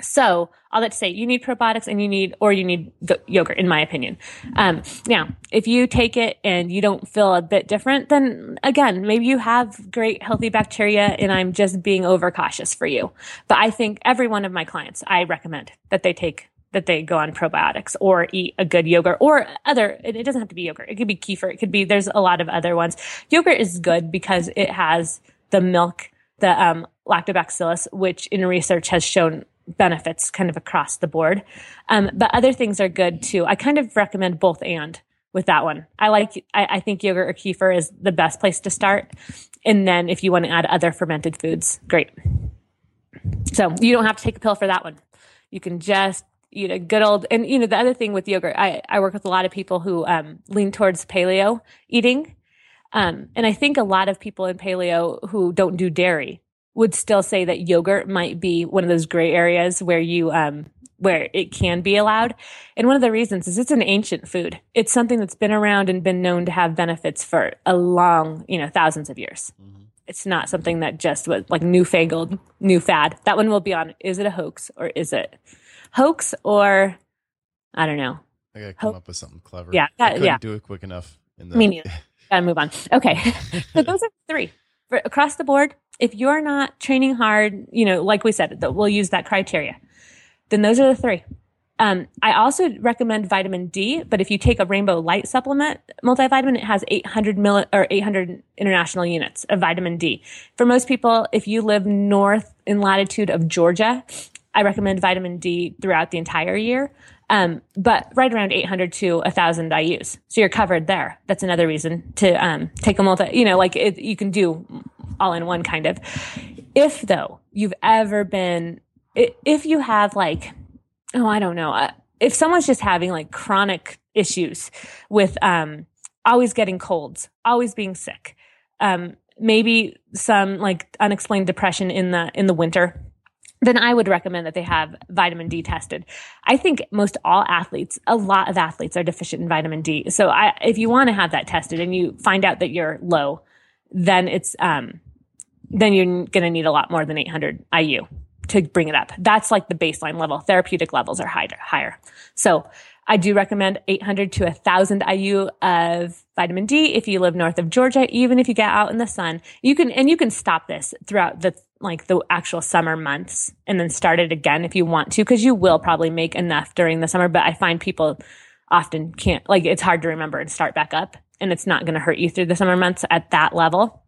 so all that to say, you need probiotics and you need, or you need go- yogurt, in my opinion. Um, now, if you take it and you don't feel a bit different, then again, maybe you have great healthy bacteria and I'm just being overcautious for you. But I think every one of my clients, I recommend that they take that they go on probiotics or eat a good yogurt or other it doesn't have to be yogurt. It could be kefir. It could be there's a lot of other ones. Yogurt is good because it has the milk the um, lactobacillus which in research has shown benefits kind of across the board. Um, but other things are good too. I kind of recommend both and with that one. I like I, I think yogurt or kefir is the best place to start. And then if you want to add other fermented foods great. So you don't have to take a pill for that one. You can just eat know, good old and you know the other thing with yogurt i, I work with a lot of people who um, lean towards paleo eating um, and i think a lot of people in paleo who don't do dairy would still say that yogurt might be one of those gray areas where you um, where it can be allowed. And one of the reasons is it's an ancient food. It's something that's been around and been known to have benefits for a long, you know, thousands of years. Mm-hmm. It's not something that just was like newfangled, new fad. That one will be on is it a hoax or is it hoax or I don't know. I gotta come Ho- up with something clever. Yeah, that, yeah. Do it quick enough. In the- Me Gotta move on. Okay, so those are three For, across the board. If you're not training hard, you know, like we said, that we'll use that criteria then those are the three. Um, I also recommend vitamin D, but if you take a Rainbow Light supplement multivitamin, it has 800 milli- or 800 international units of vitamin D. For most people, if you live north in latitude of Georgia, I recommend vitamin D throughout the entire year. Um, but right around 800 to 1000 IUs. So you're covered there. That's another reason to, um, take a multi, you know, like it, you can do all in one kind of. If though you've ever been if you have like, oh, I don't know, uh, if someone's just having like chronic issues with um, always getting colds, always being sick, um, maybe some like unexplained depression in the in the winter, then I would recommend that they have vitamin D tested. I think most all athletes, a lot of athletes are deficient in vitamin D. So I, if you want to have that tested and you find out that you're low, then it's um, then you're going to need a lot more than 800 IU to bring it up. That's like the baseline level. Therapeutic levels are higher. higher. So I do recommend 800 to 1000 IU of vitamin D if you live north of Georgia, even if you get out in the sun. You can, and you can stop this throughout the, like the actual summer months and then start it again if you want to, because you will probably make enough during the summer. But I find people often can't, like, it's hard to remember and start back up and it's not going to hurt you through the summer months at that level.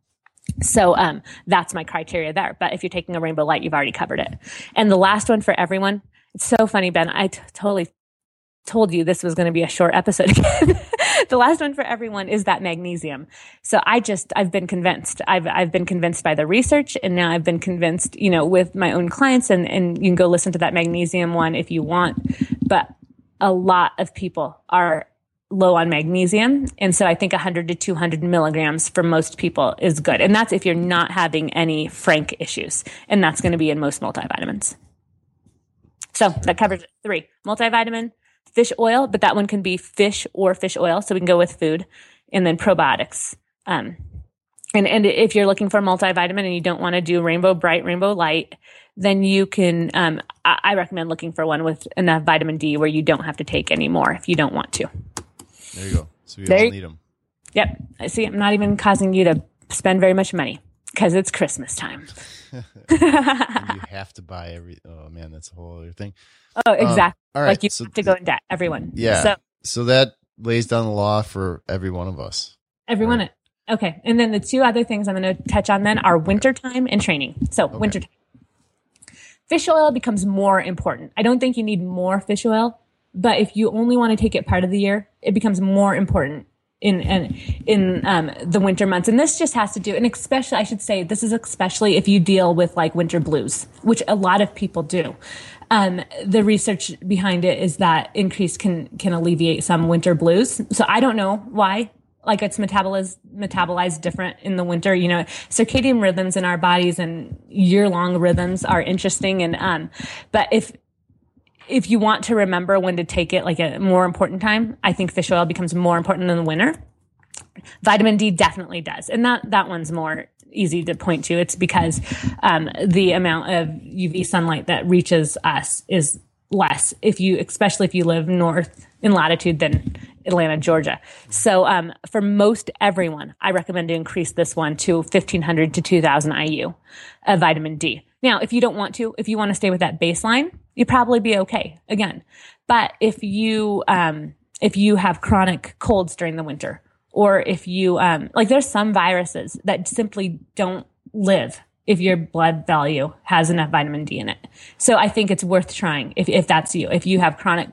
So um, that's my criteria there. But if you're taking a rainbow light, you've already covered it. And the last one for everyone, it's so funny, Ben. I t- totally told you this was going to be a short episode the last one for everyone is that magnesium. So I just, I've been convinced. I've, I've been convinced by the research and now I've been convinced, you know, with my own clients and, and you can go listen to that magnesium one if you want. But a lot of people are low on magnesium. And so I think 100 to 200 milligrams for most people is good. And that's if you're not having any frank issues. And that's going to be in most multivitamins. So that covers three multivitamin, fish oil, but that one can be fish or fish oil. So we can go with food and then probiotics. Um, and, and if you're looking for a multivitamin and you don't want to do rainbow brite, rainbow light, then you can, um, I, I recommend looking for one with enough vitamin D where you don't have to take any more if you don't want to. There you go. So you there all need them. Yep. I see. I'm not even causing you to spend very much money because it's Christmas time. you have to buy every. Oh man, that's a whole other thing. Oh, um, exactly. Um, right, like you so have to go in debt. Everyone. Yeah. So, so that lays down the law for every one of us. Everyone. Right? Okay. And then the two other things I'm going to touch on then are wintertime and training. So okay. wintertime. Fish oil becomes more important. I don't think you need more fish oil but if you only want to take it part of the year, it becomes more important in in, in um, the winter months. And this just has to do, and especially, I should say, this is especially if you deal with like winter blues, which a lot of people do. Um, the research behind it is that increase can can alleviate some winter blues. So I don't know why. Like it's metabolized metabolized different in the winter. You know, circadian rhythms in our bodies and year long rhythms are interesting. And um, but if if you want to remember when to take it like a more important time, I think fish oil becomes more important in the winter. Vitamin D definitely does. And that, that one's more easy to point to. It's because, um, the amount of UV sunlight that reaches us is less if you, especially if you live north in latitude than Atlanta, Georgia. So, um, for most everyone, I recommend to increase this one to 1500 to 2000 IU of vitamin D. Now, if you don't want to, if you want to stay with that baseline, you'd probably be okay again. But if you, um, if you have chronic colds during the winter, or if you, um, like there's some viruses that simply don't live if your blood value has enough vitamin D in it. So I think it's worth trying if, if that's you. If you have chronic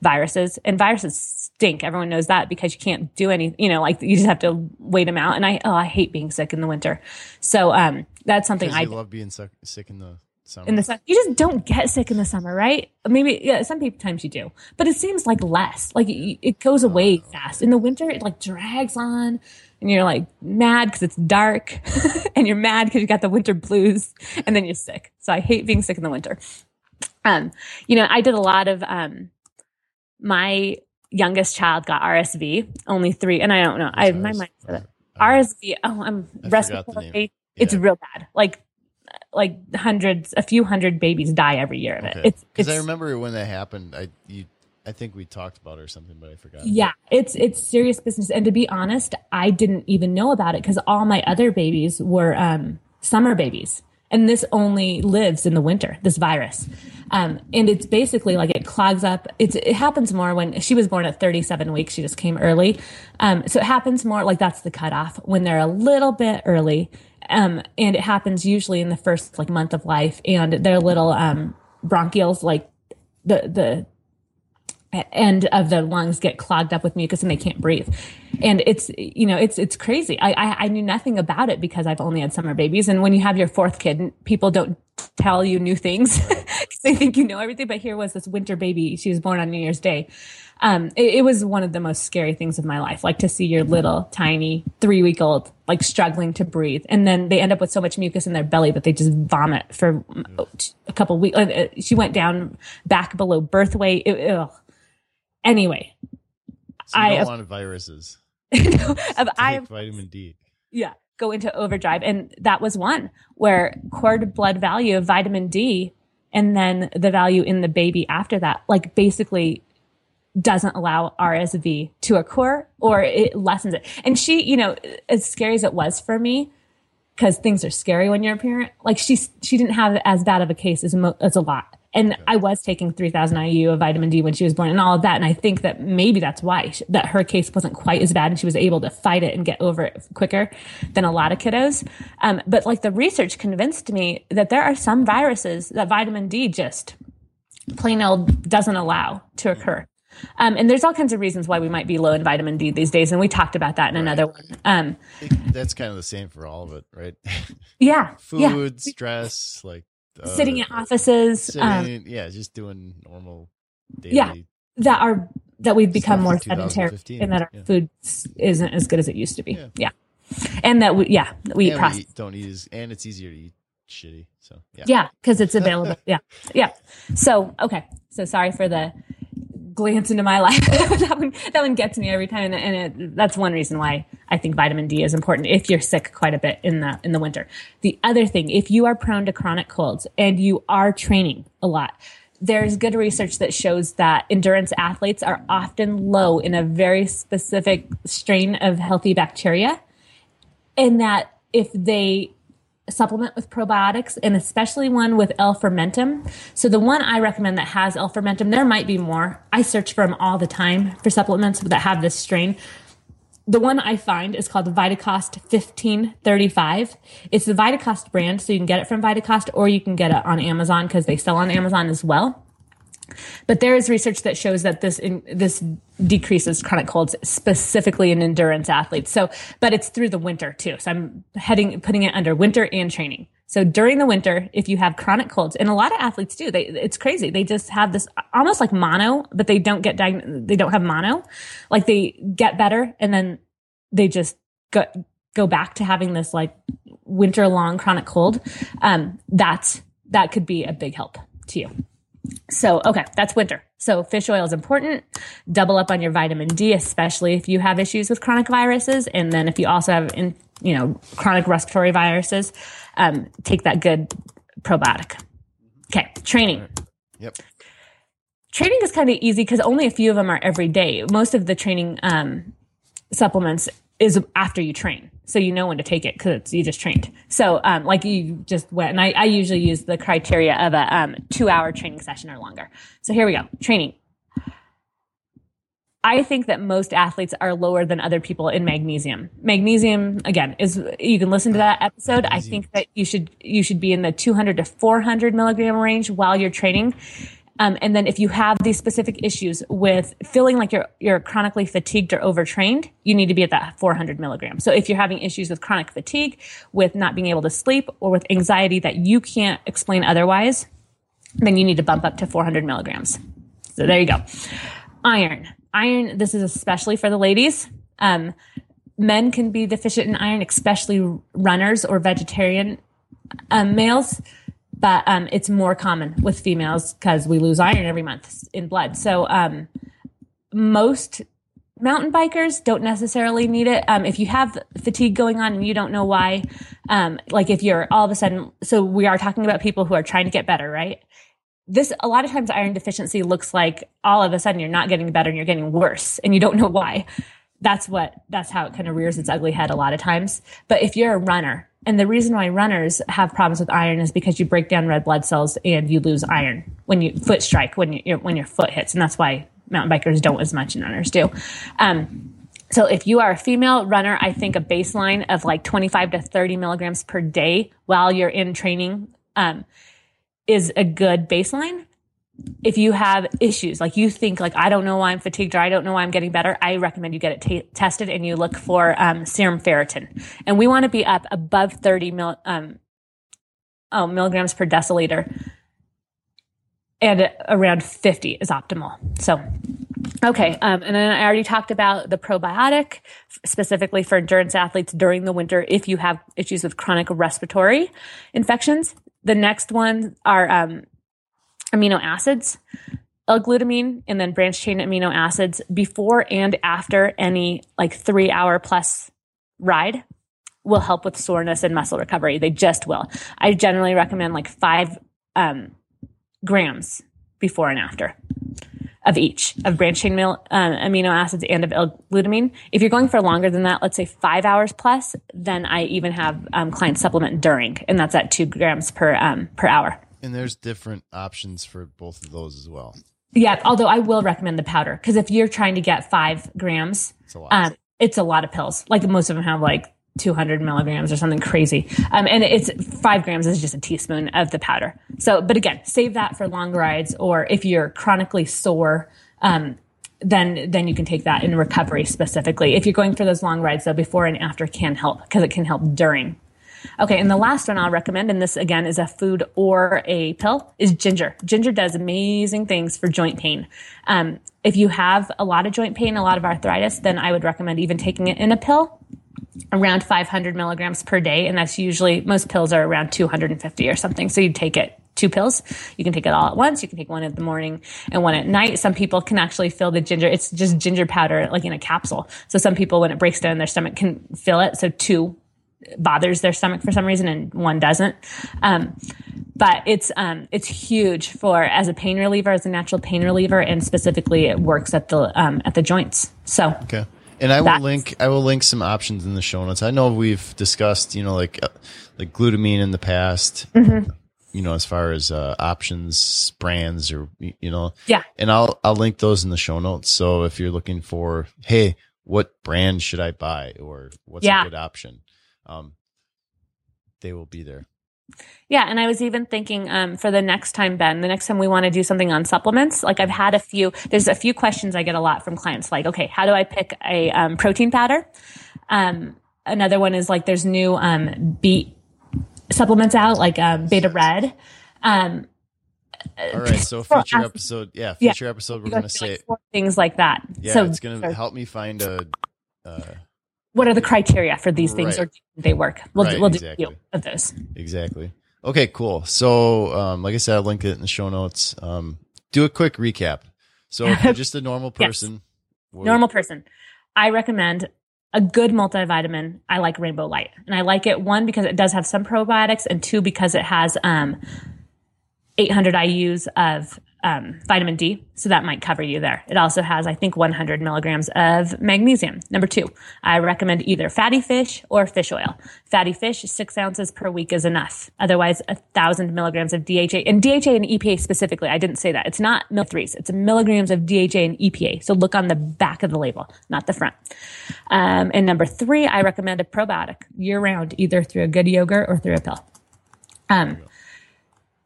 viruses and viruses stink, everyone knows that because you can't do any, you know, like you just have to wait them out. And I, oh, I hate being sick in the winter. So, um, that's something I love being sick, sick in the Summer. in the summer. You just don't get sick in the summer, right? Maybe yeah, some people times you do, but it seems like less. Like it, it goes away fast. In the winter, it like drags on, and you're like mad because it's dark, and you're mad because you got the winter blues, and then you're sick. So I hate being sick in the winter. Um, you know, I did a lot of um, my youngest child got RSV, only three, and I don't know. I my mind. RSV. Oh, I'm I respiratory. It's Yeah. real bad. Like like hundreds, a few hundred babies die every year of it. Okay. It's Because I remember when that happened, I you, I think we talked about it or something, but I forgot. yeah, it's it's serious business. And to be honest, I didn't even know about it because all my other babies were um, summer babies, and this only lives in the winter. This virus, um, and it's basically like it clogs up. It's it happens more when she was born at 37 weeks. She just came early, um, so it happens more like that's the cutoff when they're a little bit early, um, and it happens usually in the first like month of life, and their little um, bronchioles like the the end of the lungs get clogged up with mucus and they can't breathe. And it's, you know, it's, it's crazy. I, I, I knew nothing about it because I've only had summer babies. And when you have your fourth kid, people don't tell you new things because they think you know everything. But here was this winter baby. She was born on New Year's Day. Um, it, it was one of the most scary things of my life, like to see your little tiny three week old, like struggling to breathe. And then they end up with so much mucus in their belly that they just vomit for a couple weeks. Uh, She went down back below birth weight. It, ugh. Anyway, So I- don't want viruses. Um, I vitamin D. yeah go into overdrive and that was one where cord blood value of vitamin d and then the value in the baby after that like basically doesn't allow rsv to occur or it lessens it and she you know as scary as it was for me because things are scary when you're a parent like she she didn't have as bad of a case as, mo- as a lot and I was taking 3000 IU of vitamin D when she was born and all of that. And I think that maybe that's why sh- that her case wasn't quite as bad and she was able to fight it and get over it quicker than a lot of kiddos. Um, but like the research convinced me that there are some viruses that vitamin D just plain old doesn't allow to occur. Um, and there's all kinds of reasons why we might be low in vitamin D these days. And we talked about that in another one. Um, that's kind of the same for all of it, right? yeah. Food, yeah. stress, like uh, Sitting in offices. um, yeah, just doing normal daily. Yeah. that are that we've become more sedentary 2015, and that our yeah. food isn't as good as it used to be. Yeah. Yeah, and that we yeah we eat we don't eat as, and it's easier to eat shitty. So yeah, Yeah, because it's available. yeah, yeah. So okay, so sorry for the glance into my life. that one that one gets me every time, and, and it, that's one reason why I think vitamin D is important if you're sick quite a bit in the in the winter. The other thing, if you are prone to chronic colds and you are training a lot. There's good research that shows that endurance athletes are often low in a very specific strain of healthy bacteria and that if they supplement with probiotics and especially one with L-fermentum. So the one I recommend that has L-fermentum, there might be more. I search for them all the time for supplements that have this strain. The one I find is called Vitacost 1535. It's the Vitacost brand, so you can get it from Vitacost or you can get it on Amazon because they sell on Amazon as well. But there is research that shows that this in, this decreases chronic colds specifically in endurance athletes. So, but it's through the winter too. So I'm heading putting it under winter and training. So during the winter, if you have chronic colds, and a lot of athletes do, they it's crazy. They just have this almost like mono, but they don't get diagnosed. They don't have mono. Like they get better, and then they just go go back to having this like winter long chronic cold. Um, that's that could be a big help to you. So, okay, that's winter. So, fish oil is important. Double up on your vitamin D, especially if you have issues with chronic viruses. And then if you also have, in, you know, chronic respiratory viruses, um, take that good probiotic. Okay, training. Yep. Training is kind of easy because only a few of them are every day. Most of the training um, supplements is after you train. So you know when to take it because you just trained. So um, like you just went, and I, I usually use the criteria of a um, two hour training session or longer. So here we go. Training. I think that most athletes are lower than other people in magnesium. Magnesium, again, is you can listen to that episode. I think that you should you should be in the 200 to 400 milligram range while you're training. Um, and then if you have these specific issues with feeling like you're, you're chronically fatigued or overtrained, you need to be at that 400 milligrams. So if you're having issues with chronic fatigue, with not being able to sleep or with anxiety that you can't explain otherwise, then you need to bump up to 400 milligrams. So there you go. Iron. Iron, this is especially for the ladies. Um, men can be deficient in iron, especially runners or vegetarian um, males, but um, it's more common with females because we lose iron every month in blood. So um, most mountain bikers don't necessarily need it. Um, if you have fatigue going on and you don't know why, um, like if you're all of a sudden, so we are talking about people who are trying to get better, right? This, a lot of times iron deficiency looks like all of a sudden you're not getting better and you're getting worse and you don't know why that's what that's how it kind of rears its ugly head a lot of times. But if you're a runner and the reason why runners have problems with iron is because you break down red blood cells and you lose iron when you foot strike when you when your foot hits. And that's why mountain bikers don't as much and runners do. Um, so if you are a female runner i think a baseline of like 25 to 30 milligrams per day while you're in training um, is a good baseline if you have issues, like you think like, I don't know why I'm fatigued or I don't know why I'm getting better, I recommend you get it t- tested and you look for um, serum ferritin. And we want to be up above 30 mil, um, oh, milligrams per deciliter. And around 50 is optimal. So, okay. Um, and then I already talked about the probiotic, specifically for endurance athletes during the winter if you have issues with chronic respiratory infections. The next one are um, amino acids, L-glutamine, and then branched chain amino acids before and after any like three hour plus ride will help with soreness and muscle recovery. They just will. I generally recommend like five um, grams before and after of each of branched chain um, amino acids and of L-glutamine. If you're going for longer than that, let's say five hours plus, then I even have um, clients supplement during, and that's at two grams per um, per hour. And there's different options for both of those as well. Yeah, although I will recommend the powder because if you're trying to get five grams, it's a, um, it's a lot of pills. Like most of them have like 200 milligrams or something crazy. Um, and it's five grams is just a teaspoon of the powder. So, but again, save that for long rides or if you're chronically sore, um, then then you can take that in recovery specifically. If you're going for those long rides, though, before and after can help because it can help during Okay, and the last one I'll recommend, and this again is a food or a pill, is ginger. Ginger does amazing things for joint pain. Um, if you have a lot of joint pain, a lot of arthritis, then I would recommend even taking it in a pill around 500 milligrams per day. And that's usually, most pills are around 250 or something. So you take it two pills. You can take it all at once. You can take one in the morning and one at night. Some people can actually fill the ginger. It's just ginger powder, like in a capsule. So some people, when it breaks down in their stomach, can fill it. So two bothers their stomach for some reason and one doesn't. Um, but it's um, it's huge for as a pain reliever, as a natural pain reliever, and specifically it works at the um, at the joints. So okay. And I will link I will link some options in the show notes. I know we've discussed you know like uh, like glutamine in the past. Mm-hmm. You know, as far as uh, options, brands, or you know, yeah. And I'll I'll link those in the show notes. So if you're looking for, hey, what brand should I buy, or what's yeah. a good option? Um, they will be there. Yeah, and I was even thinking um, for the next time, Ben, the next time we want to do something on supplements, like I've had a few, there's a few questions I get a lot from clients, like, okay, how do I pick a um, protein powder? Um, another one is like there's new um, beet supplements out, like um, Beta Red. Um, All right, so future episode, yeah, future yeah, episode, we're going to say like things like that. Yeah, so, it's going to help me find a. Uh, what are the criteria for these things right. or do they work? We'll, right, we'll do a few of those. Exactly. Okay, cool. So, um, like I said, I'll link it in the show notes. Um, do a quick recap. So, if you're just a normal person, yes. normal person, I recommend a good multivitamin. I like Rainbow Light, and I like it one because it does have some probiotics, and two because it has um, 800 IU's of um, vitamin D, so that might cover you there. It also has, I think, 100 milligrams of magnesium. Number two, I recommend either fatty fish or fish oil. Fatty fish, six ounces per week is enough. Otherwise, a thousand milligrams of DHA and DHA and EPA specifically. I didn't say that. It's not mil threes. It's milligrams of DHA and EPA. So look on the back of the label, not the front. Um, and number three, I recommend a probiotic year round, either through a good yogurt or through a pill. Um,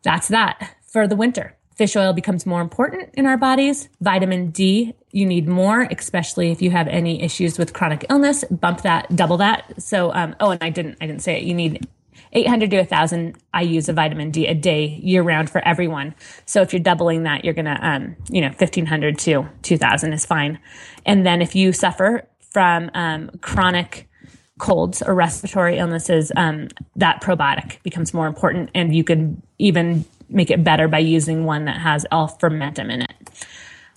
that's that for the winter fish oil becomes more important in our bodies. Vitamin D, you need more, especially if you have any issues with chronic illness. Bump that, double that. So, um, oh, and I didn't, I didn't say it. You need 800 to 1000 IUs of vitamin D a day year round for everyone. So if you're doubling that, you're going to, um, you know, 1500 to 2000 is fine. And then if you suffer from, um, chronic colds or respiratory illnesses, um, that probiotic becomes more important and you can even make it better by using one that has L-fermentum in it.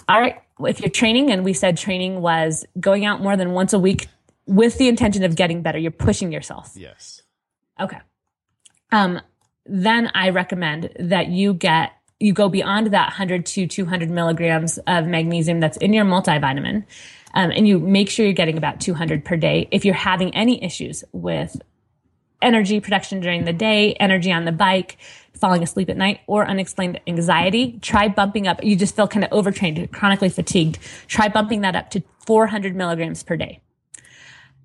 All right. If you're training, and we said training was going out more than once a week with the intention of getting better, you're pushing yourself. Yes. Okay. Um, then I recommend that you get you go beyond that 100 to 200 milligrams of magnesium that's in your multivitamin, um, and you make sure you're getting about 200 per day. If you're having any issues with energy production during the day, energy on the bike, falling asleep at night, or unexplained anxiety, try bumping up. You just feel kind of overtrained, chronically fatigued. Try bumping that up to 400 milligrams per day.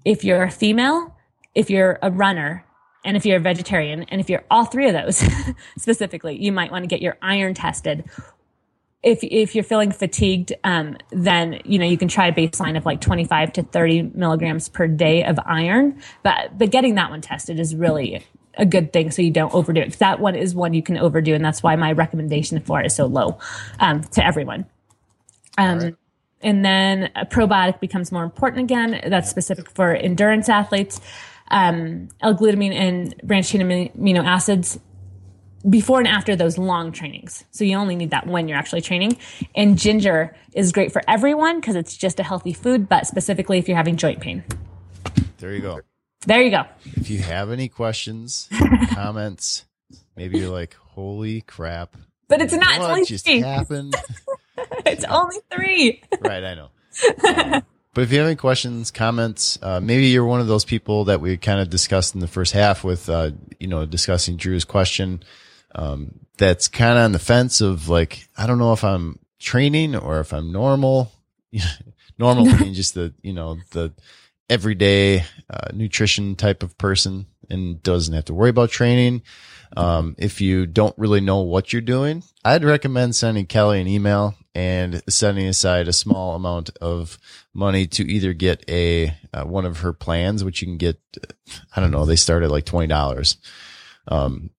If you're a female, if you're a runner, and if you're a vegetarian, and if you're all three of those specifically, you might want to get your iron tested. If, if you're feeling fatigued, um, then, you know, you can try a baseline of like 25 to 30 milligrams per day of iron. But, but getting that one tested is really a good thing so you don't overdo it. That one is one you can overdo. And that's why my recommendation for it is so low, um, to everyone. Um, right. And then a probiotic becomes more important again. That's specific for endurance athletes um, L-glutamine and branched chain amino acids before and after those long trainings. So you only need that when you're actually training. And ginger is great for everyone because it's just a healthy food, but specifically if you're having joint pain. There you go. There you go. If you have any questions, comments, maybe you're like, holy crap. But it's not. What it's only just three. happened? it's only three. right, I know. Um, but if you have any questions, comments, uh, maybe you're one of those people that we kind of discussed in the first half with, uh, you know, discussing Drew's question. Um, that's kind of on the fence of like, I don't know if I'm training or if I'm normal. normal being just the, you know, the everyday uh, nutrition type of person and doesn't have to worry about training. Um, if you don't really know what you're doing, I'd recommend sending Kelli an email and setting aside a small amount of money to either get a uh, one of her plans, which you can get. I don't know. They start at like twenty dollars, um,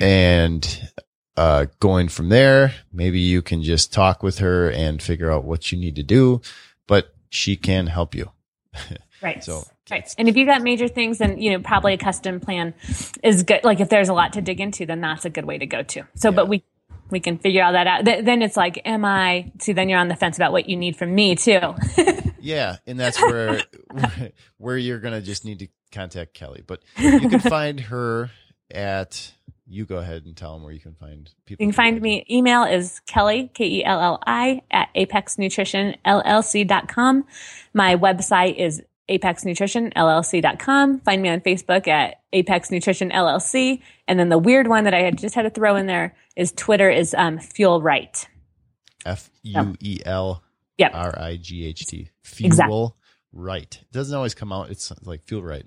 and uh, going from there, maybe you can just talk with her and figure out what you need to do. But she can help you. Right. so Right. And if you got major things, then, you know, probably a custom plan is good. Like if there's a lot to dig into, then that's a good way to go to. So, yeah. but we we can figure all that out. Th- then it's like, am I? See, then you're on the fence about what you need from me too. yeah, and that's where where you're gonna just need to contact Kelli. But you can find her at. You go ahead and tell them where you can find people. You can find me. Email is Kelli K E L L I at apexnutritionllc.com. My website is apexnutritionllc.com. Find me on Facebook at Apex Nutrition LLC. And then the weird one that I had just had to throw in there is Twitter is um, Fuel Right. F U E L R I G H T. Fuel exactly. Right. It doesn't always come out. It's like Fuel Right.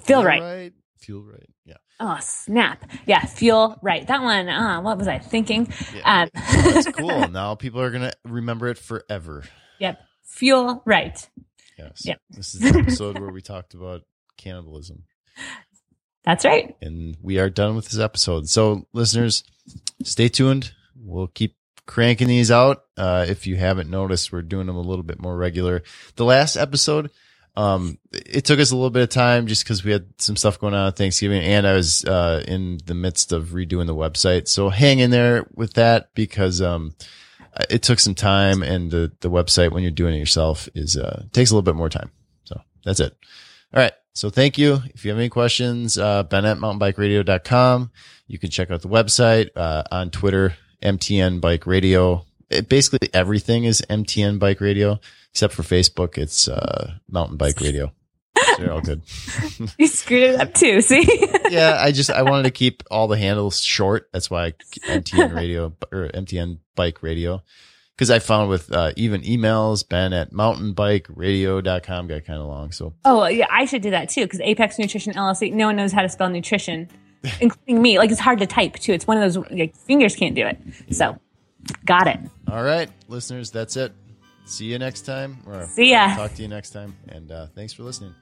Feel, right. right. Fuel Right. Yeah. Oh, snap. Yeah. Fuel Right. That one, uh, what was I thinking? Yeah. Um, that's cool. Now people are going to remember it forever. Yep. Fuel Right. Yes. Yep. This is the episode where we talked about cannibalism. That's right. And we are done with this episode. So, listeners, stay tuned. We'll keep cranking these out. Uh, if you haven't noticed, we're doing them a little bit more regular. The last episode, um, it took us a little bit of time just because we had some stuff going on at Thanksgiving and I was, uh, in the midst of redoing the website. So hang in there with that because, um, it took some time and the, the website when you're doing it yourself is, uh, takes a little bit more time. So that's it. All right. So thank you. If you have any questions, uh, ben at mountainbikeradio.com. You can check out the website, uh, on Twitter, MTN Bike Radio. It, basically everything is MTN Bike Radio except for Facebook. It's, uh, Mountain Bike Radio. They're all good. you screwed it up too. See? yeah. I just, I wanted to keep all the handles short. That's why MTN Radio or MTN Bike Radio because I found with uh, even emails, Ben at mountainbikeradio.com got kind of long. So, oh, yeah, I should do that too because Apex Nutrition LLC, no one knows how to spell nutrition, including me. Like, it's hard to type too. It's one of those, like, fingers can't do it. So, Got it. All right, listeners, that's it. See you next time. Or See ya. Talk to you next time. And uh, thanks for listening.